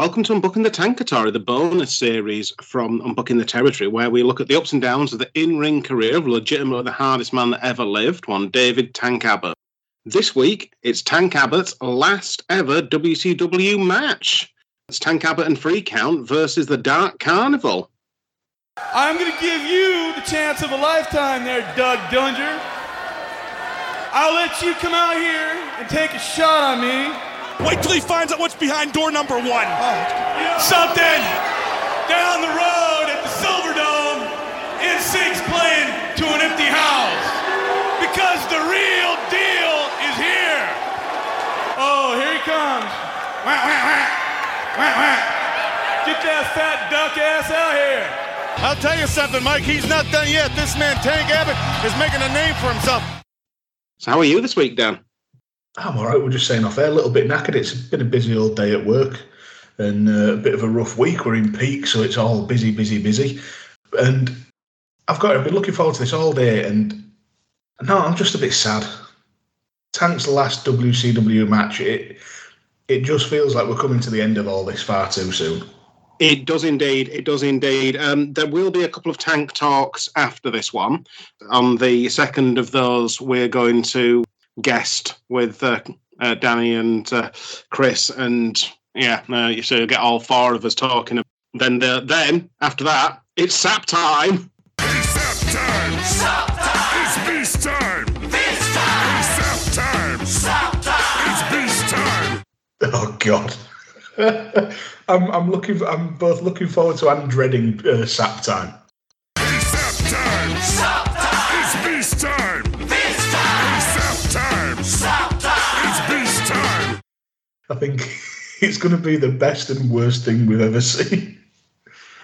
Welcome to Unbooking the Tankatory, the bonus series from Unbooking the Territory, where we look at the ups and downs of the in ring career of legitimately the hardest man that ever lived, one David Tank Abbott. This week, it's Tank Abbott's last ever WCW match. It's Tank Abbott and 3 Count versus the Dark Carnival. I'm going to give you the chance of a lifetime there, Doug Dillinger. I'll let you come out here and take a shot on me. Wait till he finds out what's behind door number one. Oh, something down the road at the Silver Dome. Silverdome, NSYNC's playing to an empty house because the real deal is here. Oh, here he comes. Wah, wah, wah. Wah, wah. Get that fat duck ass out here. I'll tell you something, Mike. He's not done yet. This man, Tank Abbott, is making a name for himself. So, how are you this week, Dan? I'm all right. We're just saying off air, a little bit knackered. It's been a busy old day at work and uh, a bit of a rough week. We're in peak, so it's all busy, busy, busy. And I've got. I've been looking forward to this all day, and no, I'm just a bit sad. Tank's last WCW match. It it just feels like we're coming to the end of all this far too soon. It does indeed. It does indeed. Um, there will be a couple of tank talks after this one. On the second of those, we're going to guest with uh, uh, Danny and uh, Chris, and yeah, uh, you so get all four of us talking. Then, the, then after that, it's sap time. It's sap time. Sap time. It's beast time. Beast time. It's sap time. Sap time. It's beast time. Oh God. I'm I'm looking. For, I'm both looking forward to and dreading uh, sap time. I think it's going to be the best and worst thing we've ever seen.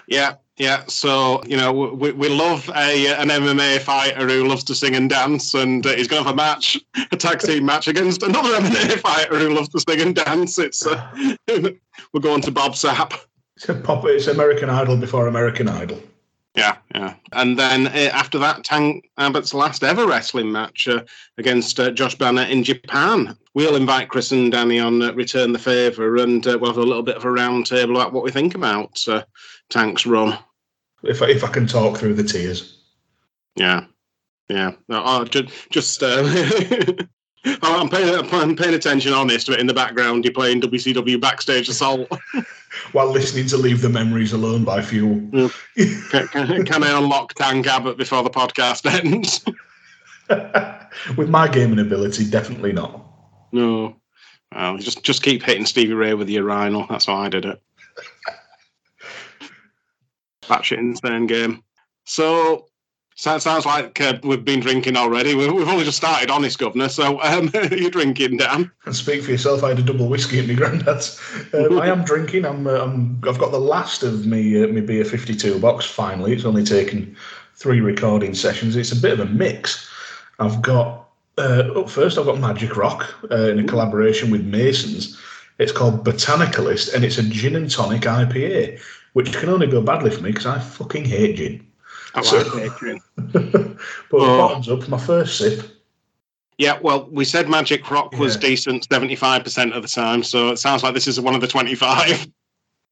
Yeah, yeah. So you know, we, we love a an MMA fighter who loves to sing and dance, and uh, he's going to have a match, a tag team match against another MMA fighter who loves to sing and dance. It's uh, we're going to Bob Sapp. It's a pop. It's American Idol before American Idol. Yeah, yeah. And then uh, after that, Tank Abbott's last ever wrestling match uh, against uh, Josh Barnett in Japan. We'll invite Chris and Danny on uh, Return the Favour and uh, we'll have a little bit of a round table about what we think about uh, Tank's run. If I, if I can talk through the tears. Yeah, yeah. No, oh, just, just I'm paying, I'm paying attention, honest, but in the background, you're playing WCW Backstage Assault. While listening to Leave the Memories Alone by Fuel. Mm. can, can, can I unlock Tank Abbott before the podcast ends? With my gaming ability, definitely not. No. Well, just just keep hitting Stevie Ray with your urinal. That's how I did it. Batshit insane game. So, so it sounds like uh, we've been drinking already. We, we've only just started, honest governor. So, um, you're drinking, Dan? And speak for yourself. I had a double whiskey at my granddad's. Um, I am drinking. I'm, uh, I'm. I've got the last of me uh, me Beer52 box. Finally, it's only taken three recording sessions. It's a bit of a mix. I've got uh, up first. I've got Magic Rock uh, in a collaboration with Masons. It's called Botanicalist, and it's a gin and tonic IPA, which can only go badly for me because I fucking hate gin. I So- like but Oh. bottoms up, my first sip. Yeah, well, we said Magic Rock was Yeah. decent 75% of the time. So, it sounds like this is one of the 25.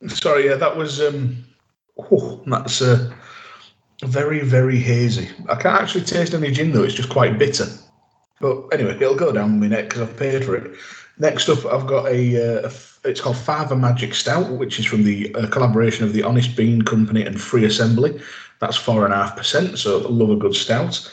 Sorry, yeah, that was um, oh, that's uh, very, very hazy. I can't actually taste any gin though; it's just quite bitter. But anyway, it'll go down my neck because I've paid for it. Next up, I've got a, uh, a it's called Father Magic Stout, which is from the uh, collaboration of the Honest Bean Company and Free Assembly. That's four and a half percent, so love a good stout.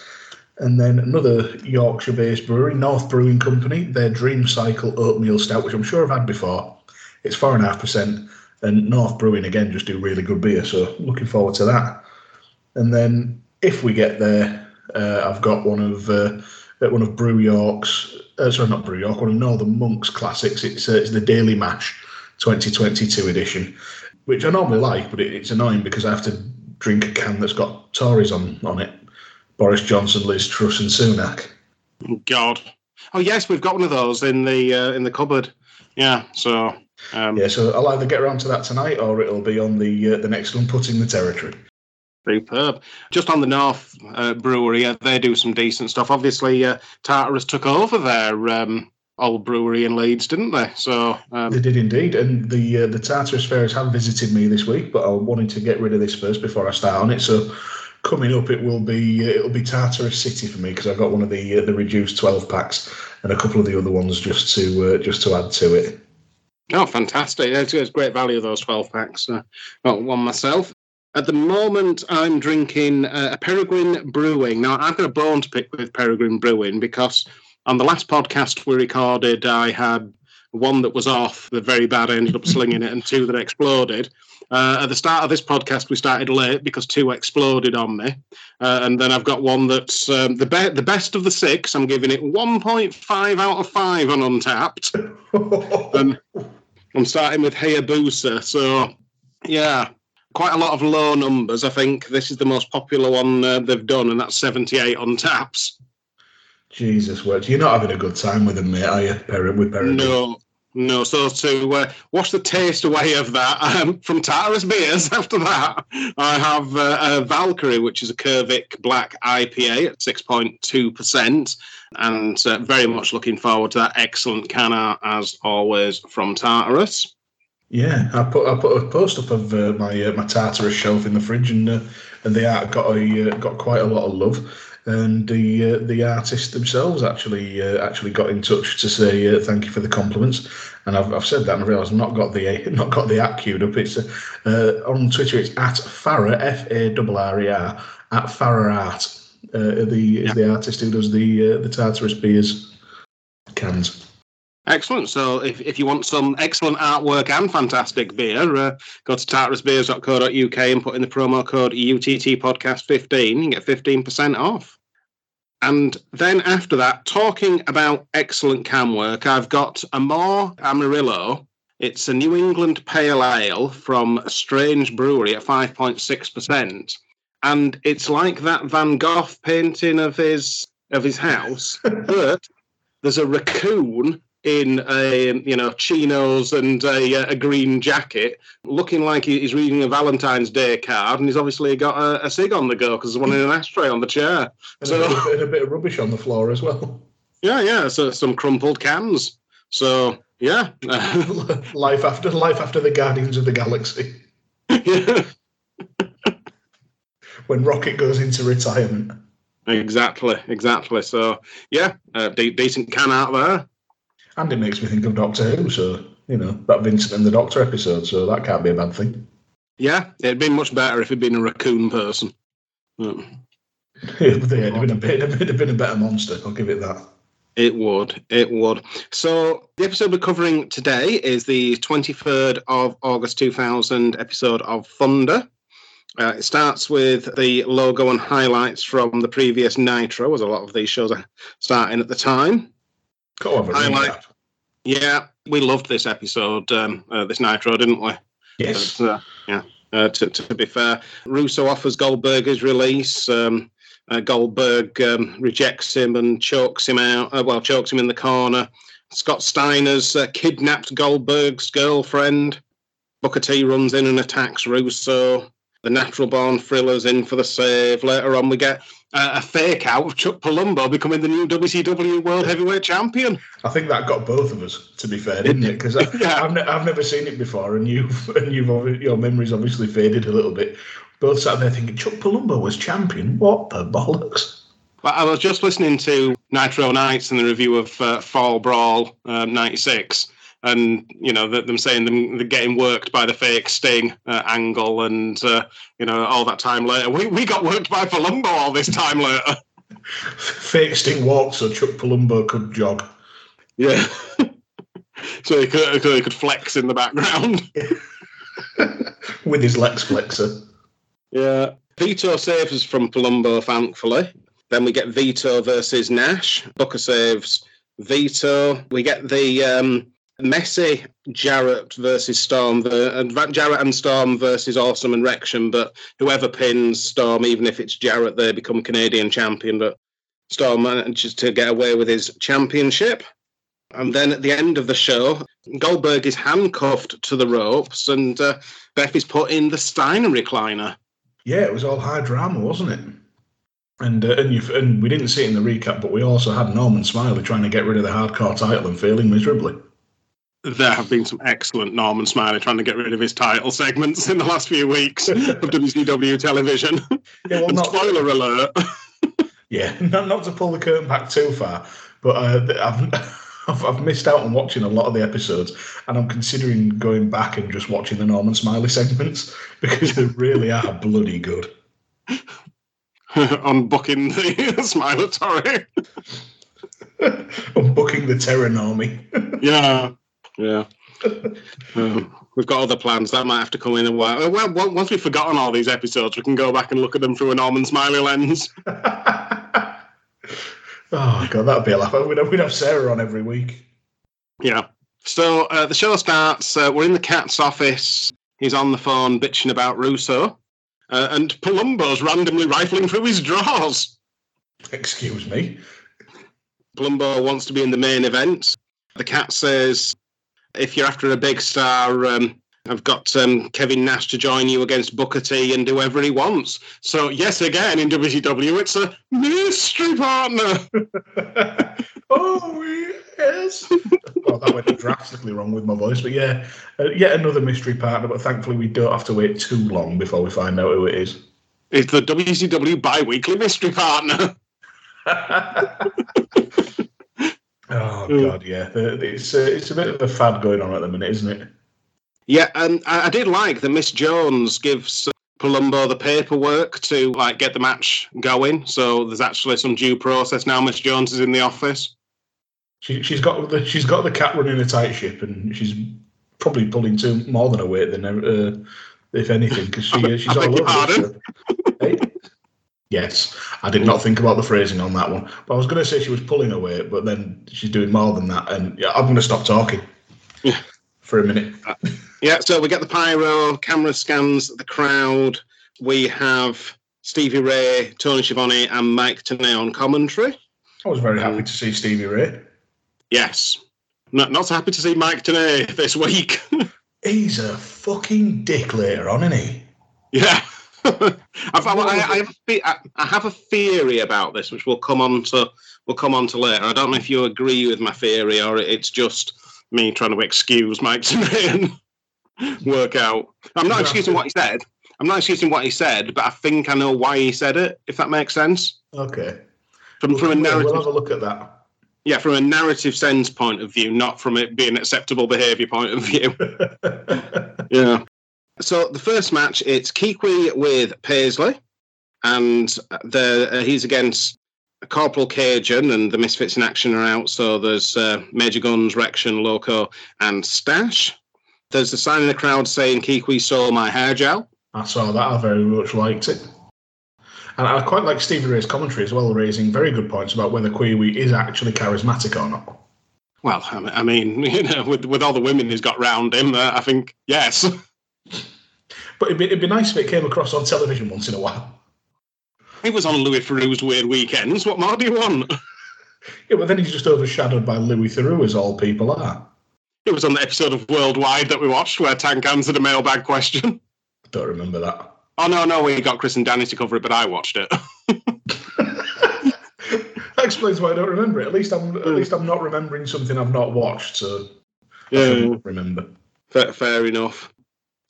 And then another Yorkshire-based brewery, North Brewing Company, their Dream Cycle Oatmeal Stout, which I'm sure I've had before. It's four and a half percent, and North Brewing again just do really good beer. So looking forward to that. And then if we get there, uh, I've got one of uh, uh, one of Brew York's, uh, sorry, not Brew York, one of Northern Monks classics. It's uh, it's the Daily Mash 2022 edition, which I normally like, but it, it's annoying because I have to drink a can that's got Tories on on it. Boris Johnson, Liz Truss, and Sunak. God. Oh, yes, we've got one of those in the uh, in the cupboard. Yeah, so. Um, Yeah, so I'll either get around to that tonight or it'll be on the uh, the next one, putting the territory. Superb. Just on the North uh, Brewery, uh, they do some decent stuff. Obviously, uh, Tartarus took over their um, old brewery in Leeds, didn't they? So um, They did indeed, and the uh, the Tartarus Fairies have visited me this week, but I wanted to get rid of this first before I start on it. So coming up, it will be uh, it'll be Tartarus City for me because I've got one of the uh, the reduced twelve packs and a couple of the other ones just to uh, just to add to it. Oh, fantastic! It's, it's great value those twelve packs. Uh, got one myself. At the moment, I'm drinking uh, a Peregrine Brewing. Now, I've got a bone to pick with Peregrine Brewing because on the last podcast we recorded, I had one that was off, the very bad. I ended up slinging it, and two that exploded. Uh, at the start of this podcast, we started late because two exploded on me, uh, and then I've got one that's um, the be- the best of the six. I'm giving it 1.5 out of five on Untappd. and I'm starting with Hayabusa. So, yeah, quite a lot of low numbers. I think this is the most popular one uh, they've done, and that's 78 on taps. Jesus, words! You're not having a good time with them, mate, are you? Per- with Peregrine? No, no. So to uh, wash the taste away of that, um, from Tartarus Beers, after that, I have uh, a Valkyrie, which is a Kveik Black IPA at 6.2%, and uh, very much looking forward to that excellent can art, as always, from Tartarus. Yeah, I put I put a post up of uh, my uh, my Tartarus shelf in the fridge, and uh, and the art got a uh, got quite a lot of love. And the uh, the artists themselves actually uh, actually got in touch to say uh, thank you for the compliments. And I've, I've said that and I realised I've not got the not got the app queued up. It's uh, on Twitter. It's at Farrer F A R R E R at Farrer Art. Uh, the is the artist who does the uh, the Tartarus beers cans. Excellent. So, if, if you want some excellent artwork and fantastic beer, uh, go to tartarusbeers.co.uk and put in the promo code UTT Podcast 15 and get 15% off. And then after that, talking about excellent cam work, I've got a more Amarillo. It's a New England Pale Ale from Strange Brewery at 5.6%. And it's like that Van Gogh painting of his of his house, but there's a raccoon in a you know chinos and a, a green jacket, looking like he's reading a Valentine's Day card, and he's obviously got a, a cig on the go because there's one in an ashtray on the chair. And, So a, bit, and a bit of rubbish on the floor as well. yeah, yeah, so some crumpled cans. So yeah, life after life after the Guardians of the Galaxy. yeah. when Rocket goes into retirement. exactly, exactly. So yeah, uh, de- decent can out there. And it makes me think of Doctor Who, so you know, that Vincent and the Doctor episode, so that can't be a bad thing. Yeah, it'd been much better if it'd been a raccoon person. Mm. it'd, have been a bit, it'd have been a better monster, I'll give it that. It would. It would. So, the episode we're covering today is the 23rd of August 2000 episode of Thunder. Uh, it starts with the logo and highlights from the previous Nitro, as a lot of these shows are starting at the time. To Highlight. Yeah, we loved this episode, um, uh, this Nitro, didn't we? Yes. But, uh, yeah. Uh, to, to be fair, Russo offers Goldberger's release. Um, uh, Goldberg um, rejects him and chokes him out. Uh, well, chokes him in the corner. Scott Steiner's uh, kidnapped Goldberg's girlfriend. Booker T runs in and attacks Russo. The natural born thriller's in for the save. Later on, we get uh, a fake out of Chuck Palumbo becoming the new WCW World Heavyweight Champion. I think that got both of us, to be fair, didn't it? Because Yeah. I've, ne- I've never seen it before, and you've and you've your memory's obviously faded a little bit. Both sat there thinking Chuck Palumbo was champion. What the bollocks? But I was just listening to Nitro Nights and the review of uh, Fall Brawl um, '96, and you know them saying them they're getting worked by the fake Sting uh, angle, and uh, you know all that time later, we we got worked by Palumbo all this time later. Fake Sting walked so Chuck Palumbo could jog. Yeah. so he could so he could flex in the background. with his Lex Flexor. Yeah. Vito saves us from Palumbo, thankfully. Then we get Vito versus Nash. Booker saves Vito. We get the um, messy Jarrett versus Storm. Uh, Jarrett and Storm versus Awesome and Wrexham. But whoever pins Storm, even if it's Jarrett, they become Canadian champion. But Storm manages to get away with his championship. And then at the end of the show, Goldberg is handcuffed to the ropes and uh, Beth is put in the Steiner recliner. Yeah, it was all high drama, wasn't it? And uh, and and we didn't see it in the recap, but we also had Norman Smiley trying to get rid of the hardcore title and failing miserably. There have been some excellent Norman Smiley trying to get rid of his title segments in the last few weeks of WCW television. Yeah, well, not, spoiler alert. yeah, not, not to pull the curtain back too far, but uh, I've, I've I've missed out on watching a lot of the episodes, and I'm considering going back and just watching the Norman Smiley segments because they really are bloody good. on booking the Smilatory. I'm booking the Terror Normie. Yeah, yeah. Um, we've got other plans that might have to come in a while. Well, once we've forgotten all these episodes, we can go back and look at them through a Norman Smiley lens. oh god, that'd be a laugh. We'd have, we'd have Sarah on every week. Yeah. So uh, the show starts. Uh, we're in the cat's office. He's on the phone bitching about Russo, uh, and Palumbo's randomly rifling through his drawers. Excuse me. Palumbo wants to be in the main event. The cat says, "If you're after a big star, um, I've got um, Kevin Nash to join you against Booker T and do whatever he wants." So yes, again in WCW, it's a mystery partner. oh yes. oh, that went drastically wrong with my voice, but yeah, uh, yet another mystery partner. But thankfully, we don't have to wait too long before we find out who it is. It's the WCW bi-weekly mystery partner. Oh Mm. god, yeah, it's uh, it's a bit of a fad going on at the minute, isn't it? Yeah, and I, I did like that Miss Jones gives Palumbo the paperwork to like get the match going. So there's actually some due process now. Miss Jones is in the office. She, she's got the she's got the cat running a tight ship, and she's probably pulling too more than her weight than uh, if anything, because she uh, she's I all beg over. pardon? it. Hey? Yes, I did not think about the phrasing on that one, but I was going to say she was pulling away, but then she's doing more than that, and yeah, I'm going to stop talking Yeah. for a minute. Uh, yeah, so we get the pyro, camera scans the crowd. We have Stevie Ray, Tony Schiavone, and Mike Tenay on commentary. I was very happy um, to see Stevie Ray. Yes. Not, not so happy to see Mike Tenay this week. He's a fucking dick later on, isn't he? yeah. I've, I, I, have a the- I I have a theory about this, which we'll come on to. We'll come on to later. I don't know if you agree with my theory or it's just me trying to excuse Mike and work out. I'm not excusing what he said. I'm not excusing what he said, but I think I know why he said it. If that makes sense. Okay, From from a narrative, We'll have a look at that. yeah, from a narrative sense point of view, not from it being acceptable behaviour point of view. Yeah. So the first match, it's Kwee Wee with Paisley, and the uh, he's against Corporal Cajun, and the Misfits in action are out. So there's uh, Major Gunns, Rection, Loco, and Stash. There's a sign in the crowd saying Kwee Wee saw my hair gel. I saw that. I very much liked it. And I quite like Stevie Ray's commentary as well, raising very good points about whether Kwee Wee is actually charismatic or not. Well, I mean- I mean, you know, with with all the women he's got round him, uh, I think yes. But it'd be, it'd be nice if it came across on television once in a while. He was on Louis Theroux's Weird Weekends. What more do you want? Yeah, but then he's just overshadowed by Louis Theroux, as all people are. It was on the episode of Worldwide that we watched where Tank answered a mailbag question. I don't remember that. Oh no, no, we got Chris and Danny to cover it, but I watched it. That explains why I don't remember it. At least I'm at least I'm not remembering something I've not watched, so I shouldn't remember. fair, fair enough.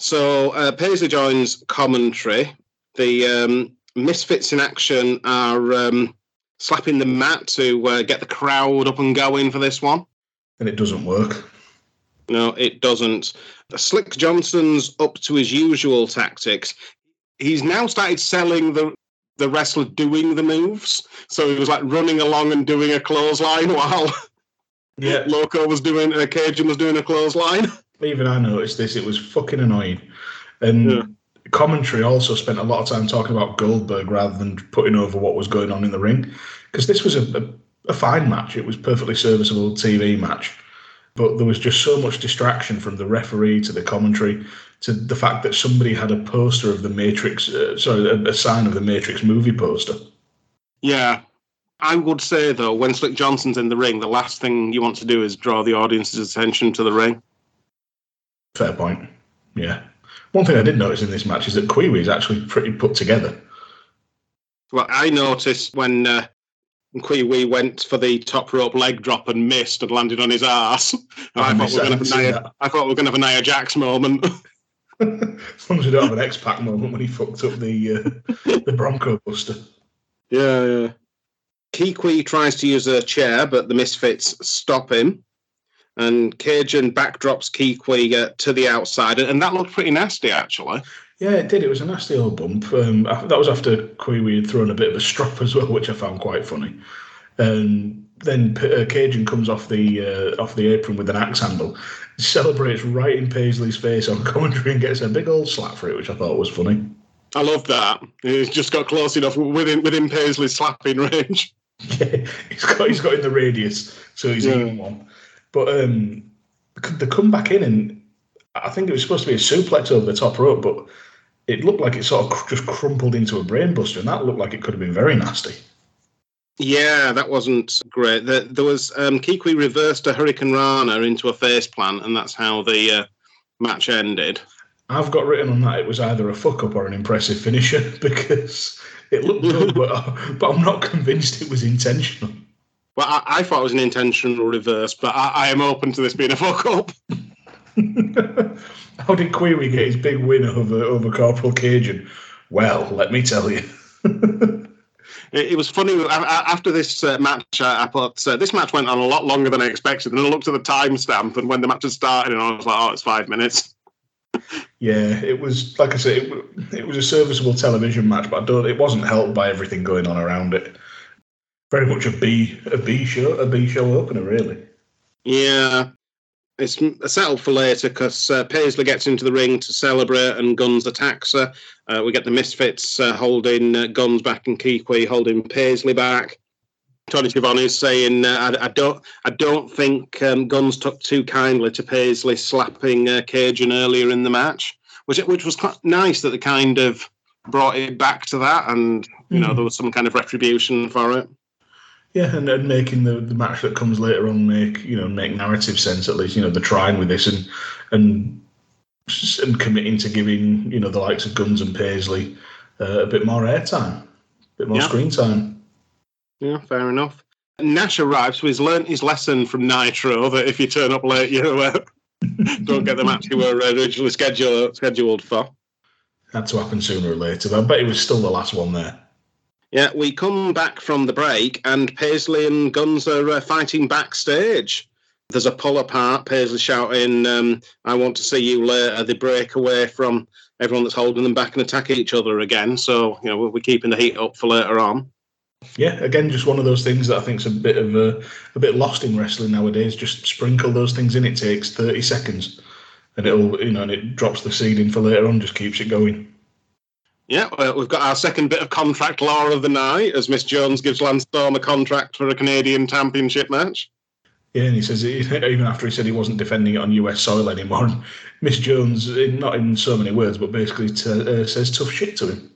So uh, Paisley joins commentary. The um, Misfits in action are um, slapping the mat to uh, get the crowd up and going for this one. And it doesn't work. No, it doesn't. Slick Johnson's up to his usual tactics. He's now started selling the the wrestler doing the moves. So he was like running along and doing a clothesline while Yeah. Loco was doing a Cajun was doing a clothesline. Even I noticed this. It was fucking annoying. And Yeah. commentary also spent a lot of time talking about Goldberg rather than putting over what was going on in the ring. Because this was a, a, a fine match. It was perfectly serviceable TV match. But there was just so much distraction from the referee to the commentary to the fact that somebody had a poster of the Matrix, uh, sorry, a, a sign of the Matrix movie poster. Yeah. I would say though, when Slick Johnson's in the ring, the last thing you want to do is draw the audience's attention to the ring. Fair point. Yeah. One thing I did notice in this match is that Kwee Wee is actually pretty put together. Well, I noticed when uh, Kwee Wee went for the top rope leg drop and missed and landed on his ass. I I, thought we were that. going to I have a see Nia, I thought we were going to have a Nia Jax moment. as long as we don't have an X Pac moment when he fucked up the uh, the Bronco Buster. yeah, yeah. Kwee Wee tries to use a chair, but the Misfits stop him. And Cajun backdrops Kwee Wee to the outside, and that looked pretty nasty, actually. Yeah, it did. It was a nasty old bump. Um, that was after Kwee Wee had thrown a bit of a strop as well, which I found quite funny. Um, then uh, Cajun comes off the uh, off the apron with an axe handle, celebrates right in Paisley's face on commentary, and gets a big old slap for it, which I thought was funny. I love that. He's just got close enough within within Paisley's slapping range. Yeah, he's got he's got in the radius, so he's Yeah. even one. But um, they come back in, and I think it was supposed to be a suplex over the top rope, but it looked like it sort of cr- just crumpled into a brainbuster, and that looked like it could have been very nasty. Yeah, that wasn't great. There, there was um, Kwee Wee reversed a Hurricane Rana into a face plant, and that's how the uh, match ended. I've got written on that it was either a fuck up or an impressive finisher because it looked good, but but I'm not convinced it was intentional. Well, I, I thought it was an intentional reverse, but I, I am open to this being a fuck up. How did Kwee Wee get his big win over over Corporal Cajun? Well, let me tell you. It, it was funny a- after this uh, match. I, I thought uh, this match went on a lot longer than I expected, and I looked at the timestamp, and when the match had started, and I was like, "Oh, it's five minutes." Yeah, it was like I said, it, it was a serviceable television match, but I don't. It wasn't helped by everything going on around it. Very much a B a B show a B show opener, really. Yeah, it's settled for later because uh, Paisley gets into the ring to celebrate, and Gunns attacks her. Uh, we get the Misfits uh, holding uh, Gunns back and Kwee Wee holding Paisley back. Tony Schiavone is saying, uh, I, I don't, I don't think um, Gunns took too kindly to Paisley slapping uh, Cajun earlier in the match, which which was quite nice that they kind of brought it back to that, and you know Mhm. there was some kind of retribution for it. Yeah, and, and making the, the match that comes later on make you know make narrative sense at least. You know, they're trying with this and and and committing to giving you know the likes of Gunns and Paisley uh, a bit more airtime, a bit more Yeah. screen time. Yeah, fair enough. Nash arrives, so he's learnt his lesson from Nitro that if you turn up late, you uh, don't get the match you were originally scheduled scheduled for. Had to happen sooner or later. But I bet he was still the last one there. Yeah, we come back from the break, and Paisley and Gunns are uh, fighting backstage. There's a pull apart. Paisley shouting, um, "I want to see you later." They break away from everyone that's holding them back and attack each other again. So you know we're keeping the heat up for later on. Yeah, again, just one of those things that I think's a bit of a, a bit lost in wrestling nowadays. Just sprinkle those things in. It takes thirty seconds, and it'll you know, and it drops the seed in for later on. Just keeps it going. Yeah, well, we've got our second bit of contract law of the night as Miss Jones gives Lance Storm a contract for a Canadian Championship match. Yeah, and he says even after he said he wasn't defending it on US soil anymore, Miss Jones, not in so many words, but basically t- uh, says tough shit to him.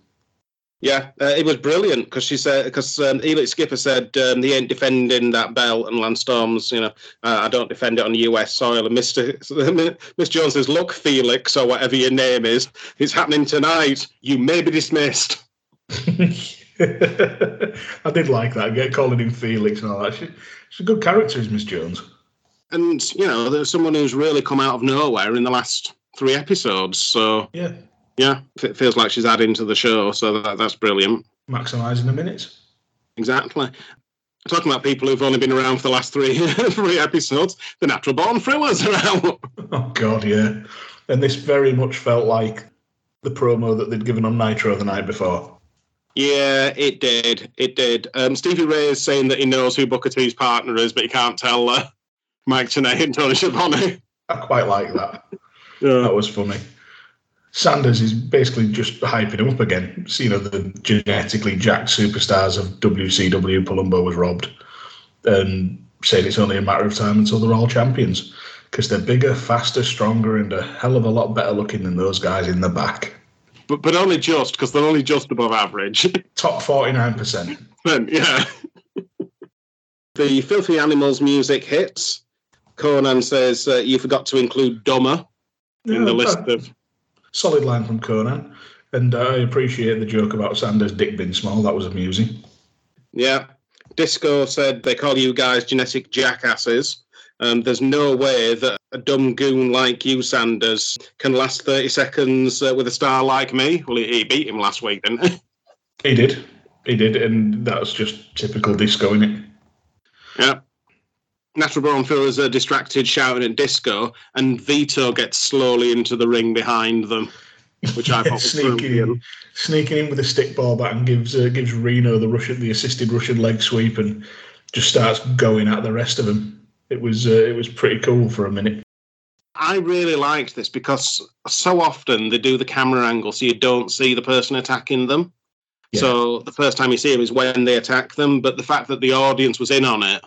Yeah, uh, it was brilliant because she said because um, Elix Skipper said um, he ain't defending that belt, and Lance Storm's, you know, uh, I don't defend it on US soil. And Mister Miss Jones says, "Look, Felix, or whatever your name is, it's happening tonight. You may be dismissed." I did like that. Get calling him Felix and all that. She, she's a good character, is Miss Jones. And you know, there's someone who's really come out of nowhere in the last three episodes. So Yeah, yeah, it feels like she's adding to the show. So that, that's brilliant. maximising the minutes. Exactly. Talking about people who've only been around for the last three three episodes, the Natural Born Thrillers are out. Oh God, yeah. And this very much felt like the promo that they'd given on Nitro the night before. Yeah, it did. It did. Um, Stevie Ray is saying that he knows who Booker T's partner is, but he can't tell uh, Mike Tenay and Tony Schiavone. I quite like that. Yeah. That was funny. Sanders is basically just hyping him up again. So, you know, the genetically jacked superstars of WCW, Palumbo was robbed, and saying it's only a matter of time until they're all champions because they're bigger, faster, stronger, and a hell of a lot better looking than those guys in the back. But, but only just, because they're only just above average. Top 49%. Then, yeah. the Filthy Animals music hits. Konnan says uh, you forgot to include Doma in the list of. Solid line from Konnan. And I appreciate the joke about Sanders' dick being small. That was amusing. Yeah. Disco said they call you guys genetic jackasses. Um, there's no way that a dumb goon like you, Sanders, can last 30 seconds uh, with a star like me. Well, he, he beat him last week, didn't he? He did. He did. And that's just typical disco, is it? Yeah. Natural Born Fillers are distracted shouting at Disco, and Vito gets slowly into the ring behind them, which I thought sneaking in, sneaking in with a stick ball bat and gives uh, gives Reno the Russian the assisted Russian leg sweep and just starts going at the rest of them. It was uh, it was pretty cool for a minute. I really liked this because so often they do the camera angle so you don't see the person attacking them. Yeah. So the first time you see them is when they attack them, but the fact that the audience was in on it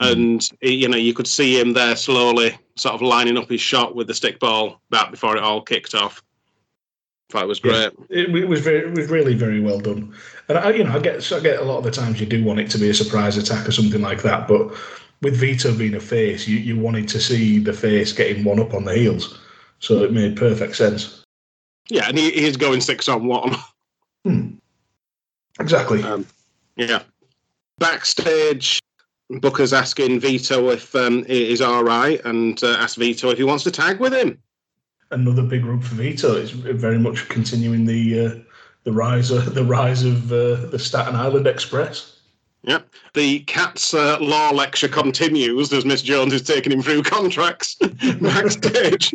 and you know you could see him there slowly sort of lining up his shot with the stick ball back before it all kicked off. Thought it was great. It, it was very, it was really very well done. And I, you know, I get I get a lot of the times you do want it to be a surprise attack or something like that, but with Vito being a face, you, you wanted to see the face getting one up on the heels, so it made perfect sense. Yeah, and he, he's going six on one. Exactly. Um, yeah. Backstage, Booker's asking Vito if um, he is all right and uh, asks Vito if he wants to tag with him. Another big run for Vito. is very much continuing the uh, the rise of, the rise of uh, the Staten Island Express. Yeah. The Cats uh, law lecture continues as Miss Jones is taking him through contracts backstage.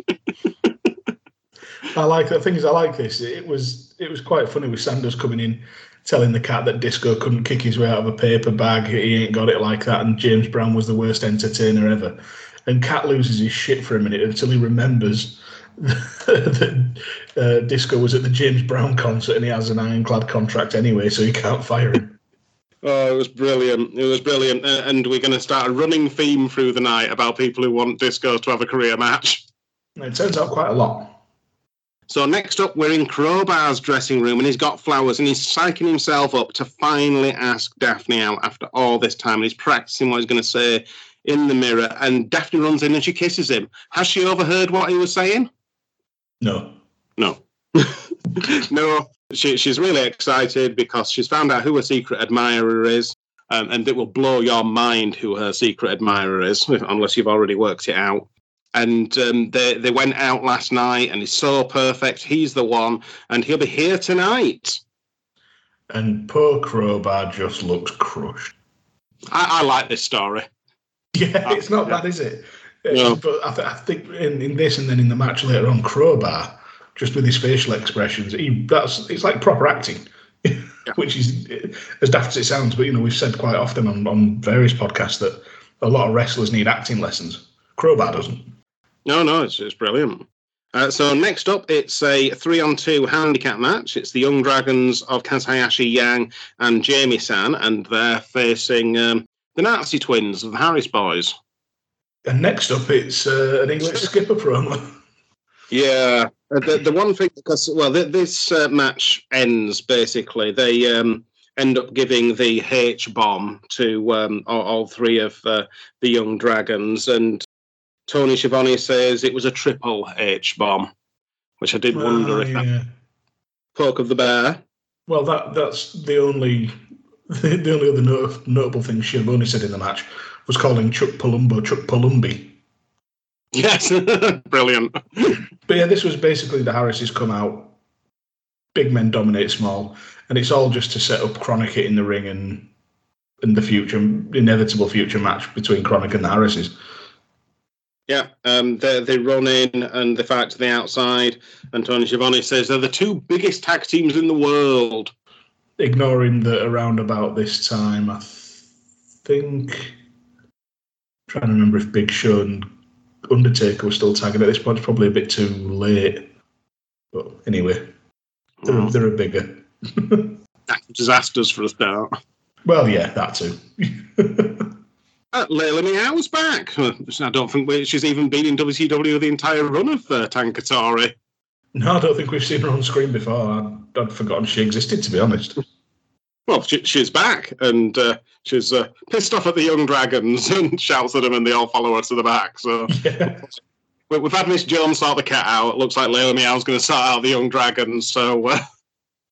I like the thing is I like this. It was it was quite funny with Sanders coming in, telling the cat that Disco couldn't kick his way out of a paper bag. He ain't got it like that. And James Brown was the worst entertainer ever. And Cat loses his shit for a minute until he remembers that uh, Disco was at the James Brown concert and he has an ironclad contract anyway, so he can't fire him. Oh, it was brilliant. It was brilliant. Uh, and we're going to start a running theme through the night about people who want Disco to have a career match. It turns out quite a lot. So next up, we're in Crowbar's dressing room, and he's got flowers, and he's psyching himself up to finally ask Daffney out after all this time. And he's practicing what he's going to say in the mirror, and Daffney runs in and she kisses him. Has she overheard what he was saying? No. No. no. She, she's really excited because she's found out who her secret admirer is, um, and it will blow your mind who her secret admirer is, unless you've already worked it out and um, they they went out last night, and he's so perfect. He's the one, and he'll be here tonight. And poor Crowbar just looks crushed. I, I like this story. Yeah, it's not bad, is it? No. But I, th- I think in, in this and then in the match later on, Crowbar, just with his facial expressions, he that's it's like proper acting, which is as daft as it sounds. But you know, we've said quite often on, on various podcasts that a lot of wrestlers need acting lessons. Crowbar doesn't. No, no, it's, it's brilliant. Uh, so next up, it's a three-on-two handicap match. It's the Young Dragons of Kaz Hayashi Yang and Jamie San, and they're facing um, the Nazi twins of the Harris Boys. And next up, it's uh, an English skipper promo. Yeah, uh, the, the one thing because well, th- this uh, match ends basically. They um, end up giving the H bomb to um, all, all three of uh, the young dragons, and Tony Schiavone says it was a triple H bomb, which I did wonder if that yeah. poke of the bear. Well, that that's the only the only other not- notable thing Schiavone said in the match was calling Chuck Palumbo Chuck Palumbi. Yes, brilliant. But yeah, this was basically the Harrises come out, big men dominate small, and it's all just to set up KroniK in the ring and and the future inevitable future match between KroniK and the Harrises. Yeah, um, they they run in and they fight to the outside, and Tony Schiavone says they're the two biggest tag teams in the world. Ignoring that around about this time, I think trying to remember if Big Show and Undertaker were still tagging at this point. It's probably a bit too late. But anyway, they're, Well, they're a bigger. disasters for a start. Well, yeah, that too. Uh, Leia Meow's back. I don't think she's even been in WCW the entire run of uh, Tankatory. no, I don't think we've seen her on screen before. I'd, I'd forgotten she existed, to be honest. Well, she, she's back, and uh, she's uh, pissed off at the young dragons and shouts at them, and they all follow her to the back. So yeah. we- we've had Miss Jones sort the cat out. It looks like Leia Meow's going to sort out the young dragons. So uh,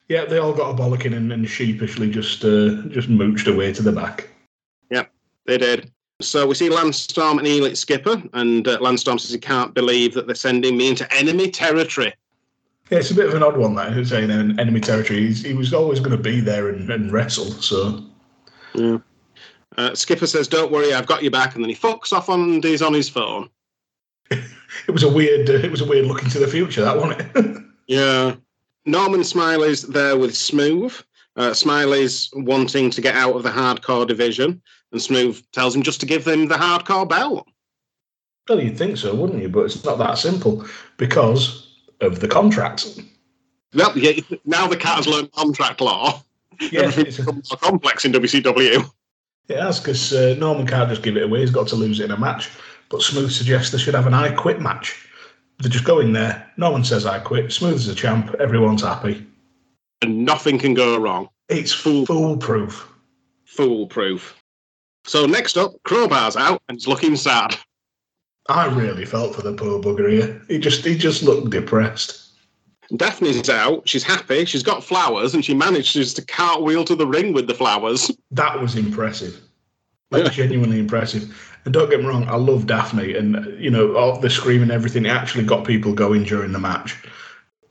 Yeah, they all got a bollocking and, and sheepishly just uh, just mooched away to the back. They did. So we see Lance Storm and Elix Skipper, and uh, Lance Storm says he can't believe that they're sending me into enemy territory. Yeah, it's a bit of an odd one that who's saying in enemy territory. He's, he was always going to be there and, and wrestle. So Uh, Skipper says, "Don't worry, I've got you back," and then he fucks off and he's on his phone. it was a weird uh, it was a weird look into the future. That wasn't it? Yeah. Norman Smiley's there with Smooth. Uh, Smiley's wanting to get out of the hardcore division, and Smooth tells him just to give them the hardcore belt. well, you'd think so, wouldn't you? But it's not that simple because of the contracts. Well, yeah, now the cat has learned contract law. Yeah, it's- becomes more complex in WCW. It has because uh, Norman can't just give it away. He's got to lose it in a match. But Smooth suggests they should have an I quit match. They just go in there. Norman says I quit. Smooth's a champ. Everyone's happy. And nothing can go wrong. It's fool- foolproof. Foolproof. So next up, Crowbar's out and he's looking sad. I really felt for the poor bugger here. He just he just looked depressed. Daffney's out. She's happy. She's got flowers, and she manages to cartwheel to the ring with the flowers. That was impressive. Like genuinely impressive. And don't get me wrong, I love Daffney, and you know all the screaming, and everything. It actually got people going during the match.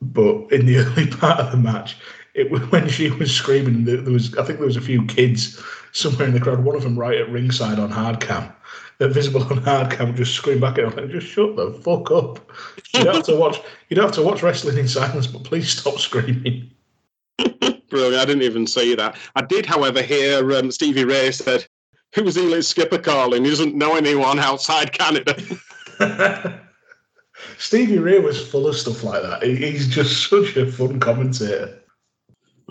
But in the early part of the match, it was when she was screaming. There was, I think, there was a few kids somewhere in the crowd. One of them right at ringside on hard cam, uh, visible on hard cam, just scream back at him, like, just shut the fuck up. You don't have to watch. You don't have to watch wrestling in silence, but please stop screaming. Brilliant. I didn't even see that. I did, however, hear um, Stevie Ray said, Who was Elix Skipper calling? He doesn't know anyone outside Canada. Stevie Ray was full of stuff like that. He's just such a fun commentator.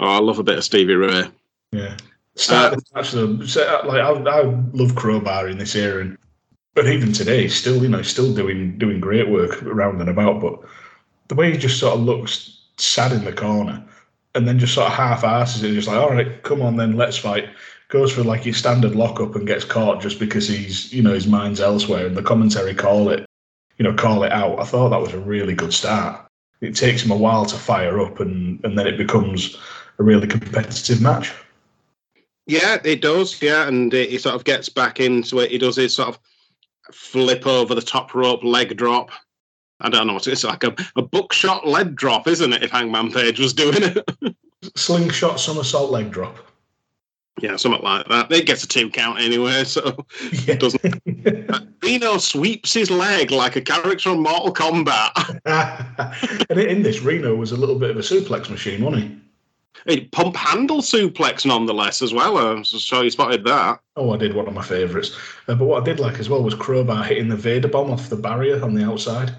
Oh, I love a bit of Stevie Ray. Yeah. Start uh, the match so, uh, Like I, I love Crowbar in this era, and but even today, still you know still doing doing great work around and about. But the way he just sort of looks sad in the corner, and then just sort of half asses it, just like all right, come on then, let's fight. Goes for like his standard lockup and gets caught just because he's you know his mind's elsewhere, and the commentary call it you know call it out. I thought that was a really good start. It takes him a while to fire up, and and then it becomes a really competitive match. Yeah, it does. Yeah, and he sort of gets back into it. He does his sort of flip over the top rope leg drop. I don't know. It's like a, a buckshot leg drop, isn't it? If Hangman Page was doing it. slingshot somersault leg drop. yeah, something like that. It gets a two count anyway, so Yeah. doesn't. Reno sweeps his leg like a character from Mortal Kombat. and in this, Reno was a little bit of a suplex machine, wasn't he? A pump handle suplex, nonetheless, as well. I'm sure you spotted that. Oh, I did one of my favourites. Uh, but what I did like as well was Crowbar hitting the Vader bomb off the barrier on the outside.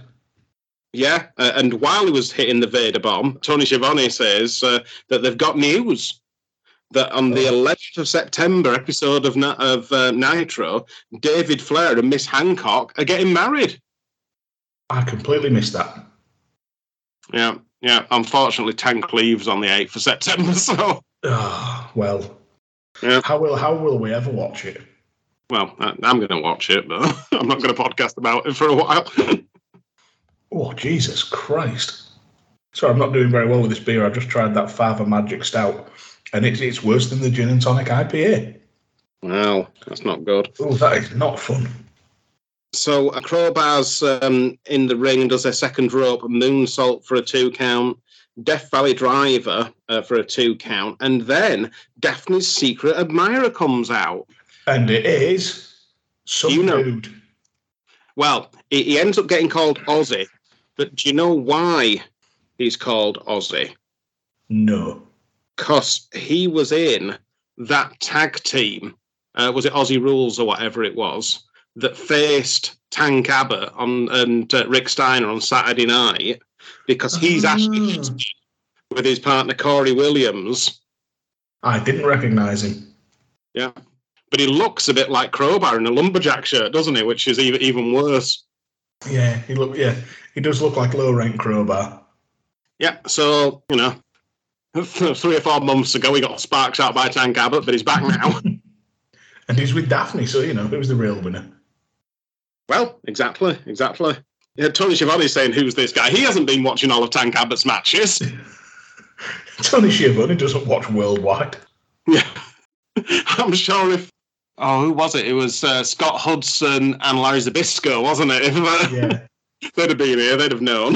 Yeah, uh, and while he was hitting the Vader bomb, Tony Schiavone says uh, that they've got news that on the 11th of September episode of of uh, Nitro, David Flair and Miss Hancock are getting married. I completely missed that. Yeah, yeah. Unfortunately, Tank leaves on the 8th of September, so Ah, well, Yeah. how will how will we ever watch it? well, I- I'm going to watch it, but I'm not going to podcast about it for a while. Oh, Jesus Christ! Sorry, I'm not doing very well with this beer. I just tried that Father Magic Stout, and it's it's worse than the gin and tonic IPA. well, that's not good. Oh, that is not fun. So uh, Crowbar's um, in the ring and does their second rope moonsault for a two count, Death Valley Driver uh, for a two count, and then Daffney's secret admirer comes out. And it is some You know- dude. Well, he, he ends up getting called Ozzy, but do you know why he's called Ozzy? No. Because he was in that tag team, uh, was it Aussie Rules or whatever it was, that faced Tank Abbott on and uh, Rick Steiner on Saturday night, because he's actually Ah. with his partner Corey Williams. I didn't recognise him. Yeah, but he looks a bit like Crowbar in a lumberjack shirt, doesn't he? Which is even even worse. Yeah, he look. Yeah, he does look like low rank crowbar. Yeah, so you know, three or four months ago he got sparks out by Tank Abbott, but he's back now. And he's with Daffney, so you know who's the real winner. Well, exactly, exactly. Yeah, Tony Schiavone's saying, "Who's this guy?" He hasn't been watching all of Tank Abbott's matches. Tony Schiavone doesn't watch worldwide. Yeah. I'm sure if. Oh, who was it? It was uh, Scott Hudson and Larry Zbyszko, wasn't it? If uh, Yeah. they'd have been here, they'd have known.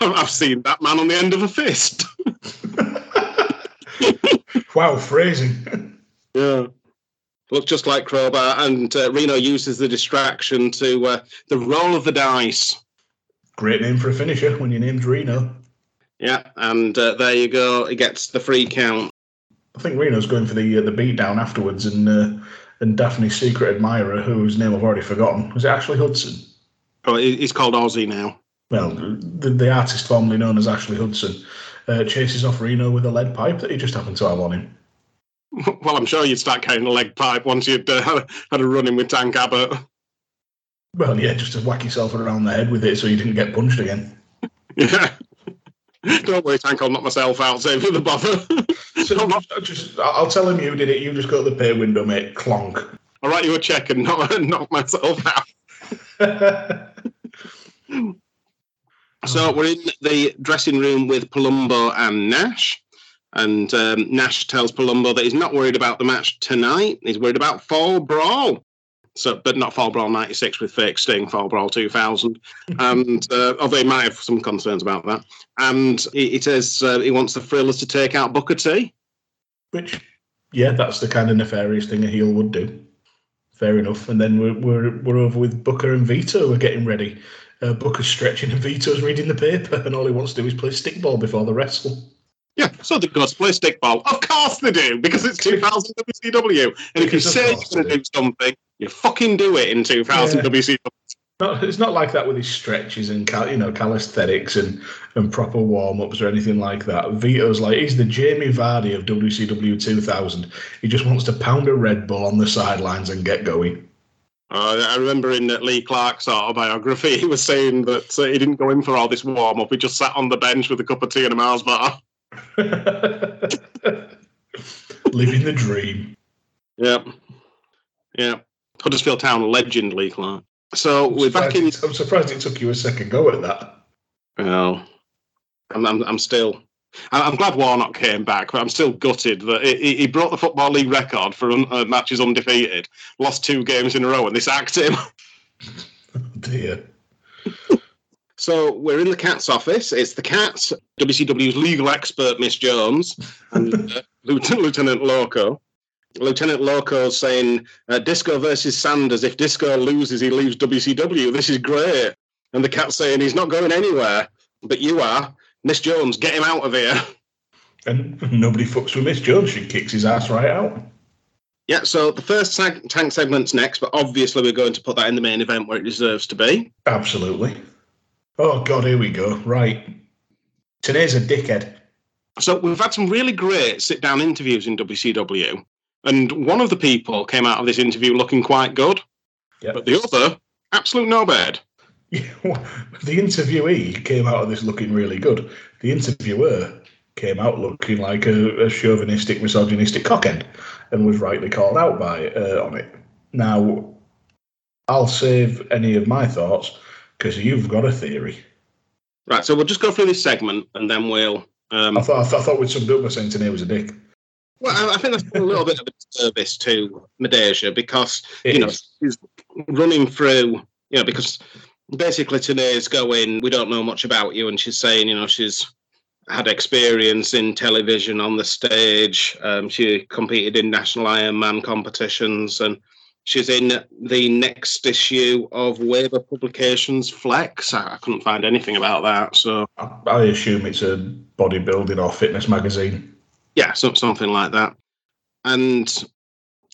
I've seen that man on the end of a fist. wow, phrasing. Yeah. Looks just like Crowbar, and uh, Reno uses the distraction to uh, the roll of the dice. Great name for a finisher when your name's Reno. Yeah, and uh, there you go. He gets the free count. I think Reno's going for the uh, the beatdown afterwards, and uh, and Daffney's secret admirer, whose name I've already forgotten, was it Ashley Hudson? Oh, he- he's called Ozzy now. Well, the, the artist formerly known as Ashley Hudson uh, chases off Reno with a lead pipe that he just happened to have on him. Well, I'm sure you'd start carrying a leg pipe once you'd uh, had, a, run in with Tank Abbott. Well, yeah, just to whack yourself around the head with it so you didn't get punched again. Yeah. Don't worry, Tank, I'll knock myself out, save you the bother. So not- just, just, I'll tell him you did it. You just go to the pay window, mate. Clonk. I'll write you a check and knock, knock myself out. So we're in the dressing room with Palumbo and Nash. And um, Nash tells Palumbo that he's not worried about the match tonight. He's worried about Fall Brawl. So, but not Fall Brawl 96 with fake Sting, Fall Brawl 2000. And uh, although he might have some concerns about that. And he, he says uh, he wants the Thrillers to take out Booker T. Which, yeah, that's the kind of nefarious thing a heel would do. Fair enough. And then we're, we're, we're over with Booker and Vito. We're getting ready. Uh, Booker's stretching and Vito's reading the paper, and all he wants to do is play stickball before the wrestle. Yeah, so they go play stickball. Of course they do, because it's 2000 WCW. And if you say you're going to do something, you fucking do it in 2000 Yeah. WCW. Not, it's not like that with his stretches and cal- you know calisthenics and, and proper warm ups or anything like that. Vito's like he's the Jamie Vardy of WCW 2000. He just wants to pound a Red Bull on the sidelines and get going. Uh, I remember in Lee Clark's autobiography, he was saying that uh, he didn't go in for all this warm up. He just sat on the bench with a cup of tea and a Mars bar. Living the dream. Yep. Yeah. Huddersfield Town legend, Lee Clark. So I'm we're back in. it, I'm surprised it took you a second go at that. Well, I'm, I'm, I'm still. I'm glad Warnock came back, but I'm still gutted that he, he broke the Football League record for un, uh, matches undefeated, lost two games in a row, and they sacked him. Dear. So we're in the cat's office. It's the cat, WCW's legal expert, Miss Jones, and uh, Lieutenant, Lieutenant Loco. Lieutenant Loco's saying, uh, Disco versus Sanders. If Disco loses, he leaves WCW. This is great. And the cat's saying, he's not going anywhere. But you are. Miss Jones, get him out of here. And nobody fucks with Miss Jones. She kicks his ass right out. Yeah, so the first tank segment's next, but obviously we're going to put that in the main event where it deserves to be. Absolutely. Oh, God, here we go. Right. Today's a dickhead. So we've had some really great sit down interviews in WCW, and one of the people came out of this interview looking quite good, Yeah. but the other, absolute no. Yeah, the interviewee came out of this looking really good. The interviewer came out looking like a, a chauvinistic, misogynistic cockhead, and was rightly called out by uh, on it. Now, I'll save any of my thoughts because you've got a theory. Right, so we'll just go through this segment and then we'll. Um, I thought I thought, we'd summed up by saying Tenay was a dick. well, I- I think that's a little bit of a disservice to Midajah because It you know is. she's running through. You know because basically Tenay's going, we don't know much about you, and she's saying, you know, she's had experience in television on the stage. Um, she competed in national Ironman competitions, and she's in the next issue of Weider Publications Flex. I, I couldn't find anything about that, so I, I assume it's a bodybuilding or fitness magazine. yeah, so, something like that. And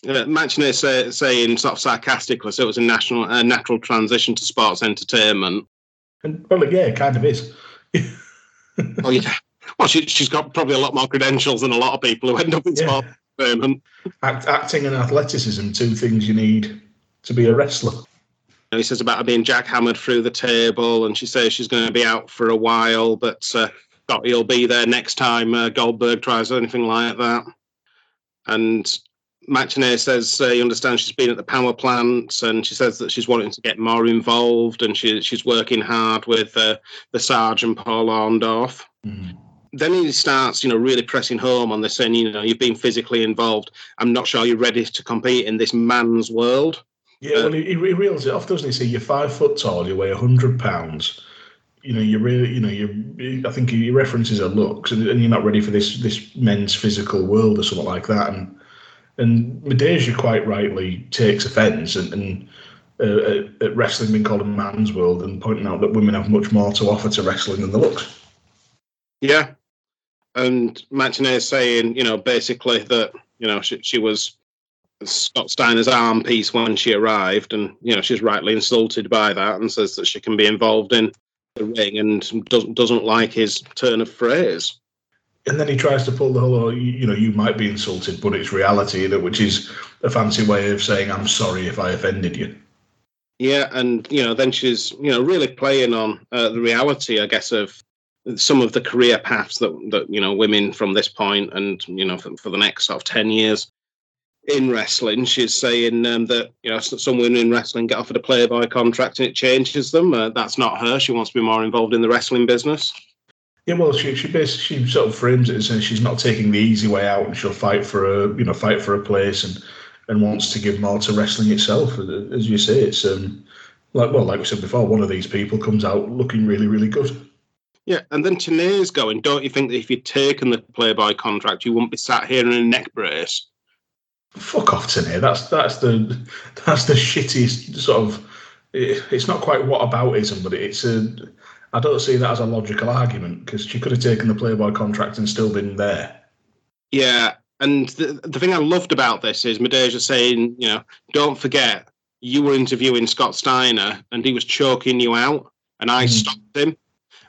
uh, Manchester say, saying sort of sarcastically, so it was a national, a natural transition to sports entertainment. And well, yeah, it kind of is. Oh yeah. Well, she, she's got probably a lot more credentials than a lot of people who end up in Yeah. sports entertainment. Act, acting and athleticism, two things you need to be a wrestler. And he says about her being jackhammered through the table, and she says she's going to be out for a while, but uh, got he'll be there next time uh, Goldberg tries anything like that. And Machinay says uh, he understands she's been at the power plant, and she says that she's wanting to get more involved, and she, she's working hard with uh, the Sarge and Paul Orndorff. Then he starts, you know, really pressing home on this, saying, you know, you've been physically involved. I'm not sure you're ready to compete in this man's world. Yeah, well, he, he reels it off, doesn't he? So you're five foot tall, you weigh hundred pounds. You know, you're really, you know, you. I think he references her looks, and, and you're not ready for this this men's physical world or something like that. And and Midajah quite rightly takes offence and, and uh, at wrestling being called a man's world, and pointing out that women have much more to offer to wrestling than the looks. Yeah, and Martinez is saying, you know, basically that you know she, she was Scott Steiner's arm piece when she arrived, and you know she's rightly insulted by that, and says that she can be involved in the ring and doesn't doesn't like his turn of phrase. And then he tries to pull the whole, oh, you know, you might be insulted, but it's reality, that which is a fancy way of saying I'm sorry if I offended you. Yeah, and you know, then she's you know really playing on uh, the reality, I guess, of some of the career paths that that you know women from this point and you know for, for the next sort of ten years in wrestling. She's saying um, that you know some women in wrestling get offered a Playboy contract and it changes them. Uh, that's not her. She wants to be more involved in the wrestling business. Yeah, well, she she basically she sort of frames it as saying she's not taking the easy way out, and she'll fight for a you know fight for a place and and wants to give more to wrestling itself. As you say, it's um like well, like we said before, one of these people comes out looking really really good. Yeah, and then Tenay's going. Don't you think that if you'd taken the play-by contract, you wouldn't be sat here in a neck brace? Fuck off, Tenay. That's that's the that's the shittiest sort of. It, it's not quite what aboutism, but it's a. I don't see that as a logical argument because she could have taken the play-by contract and still been there. Yeah, and the, the thing I loved about this is Midajah saying, you know, don't forget you were interviewing Scott Steiner and he was choking you out, and I Mm. stopped him.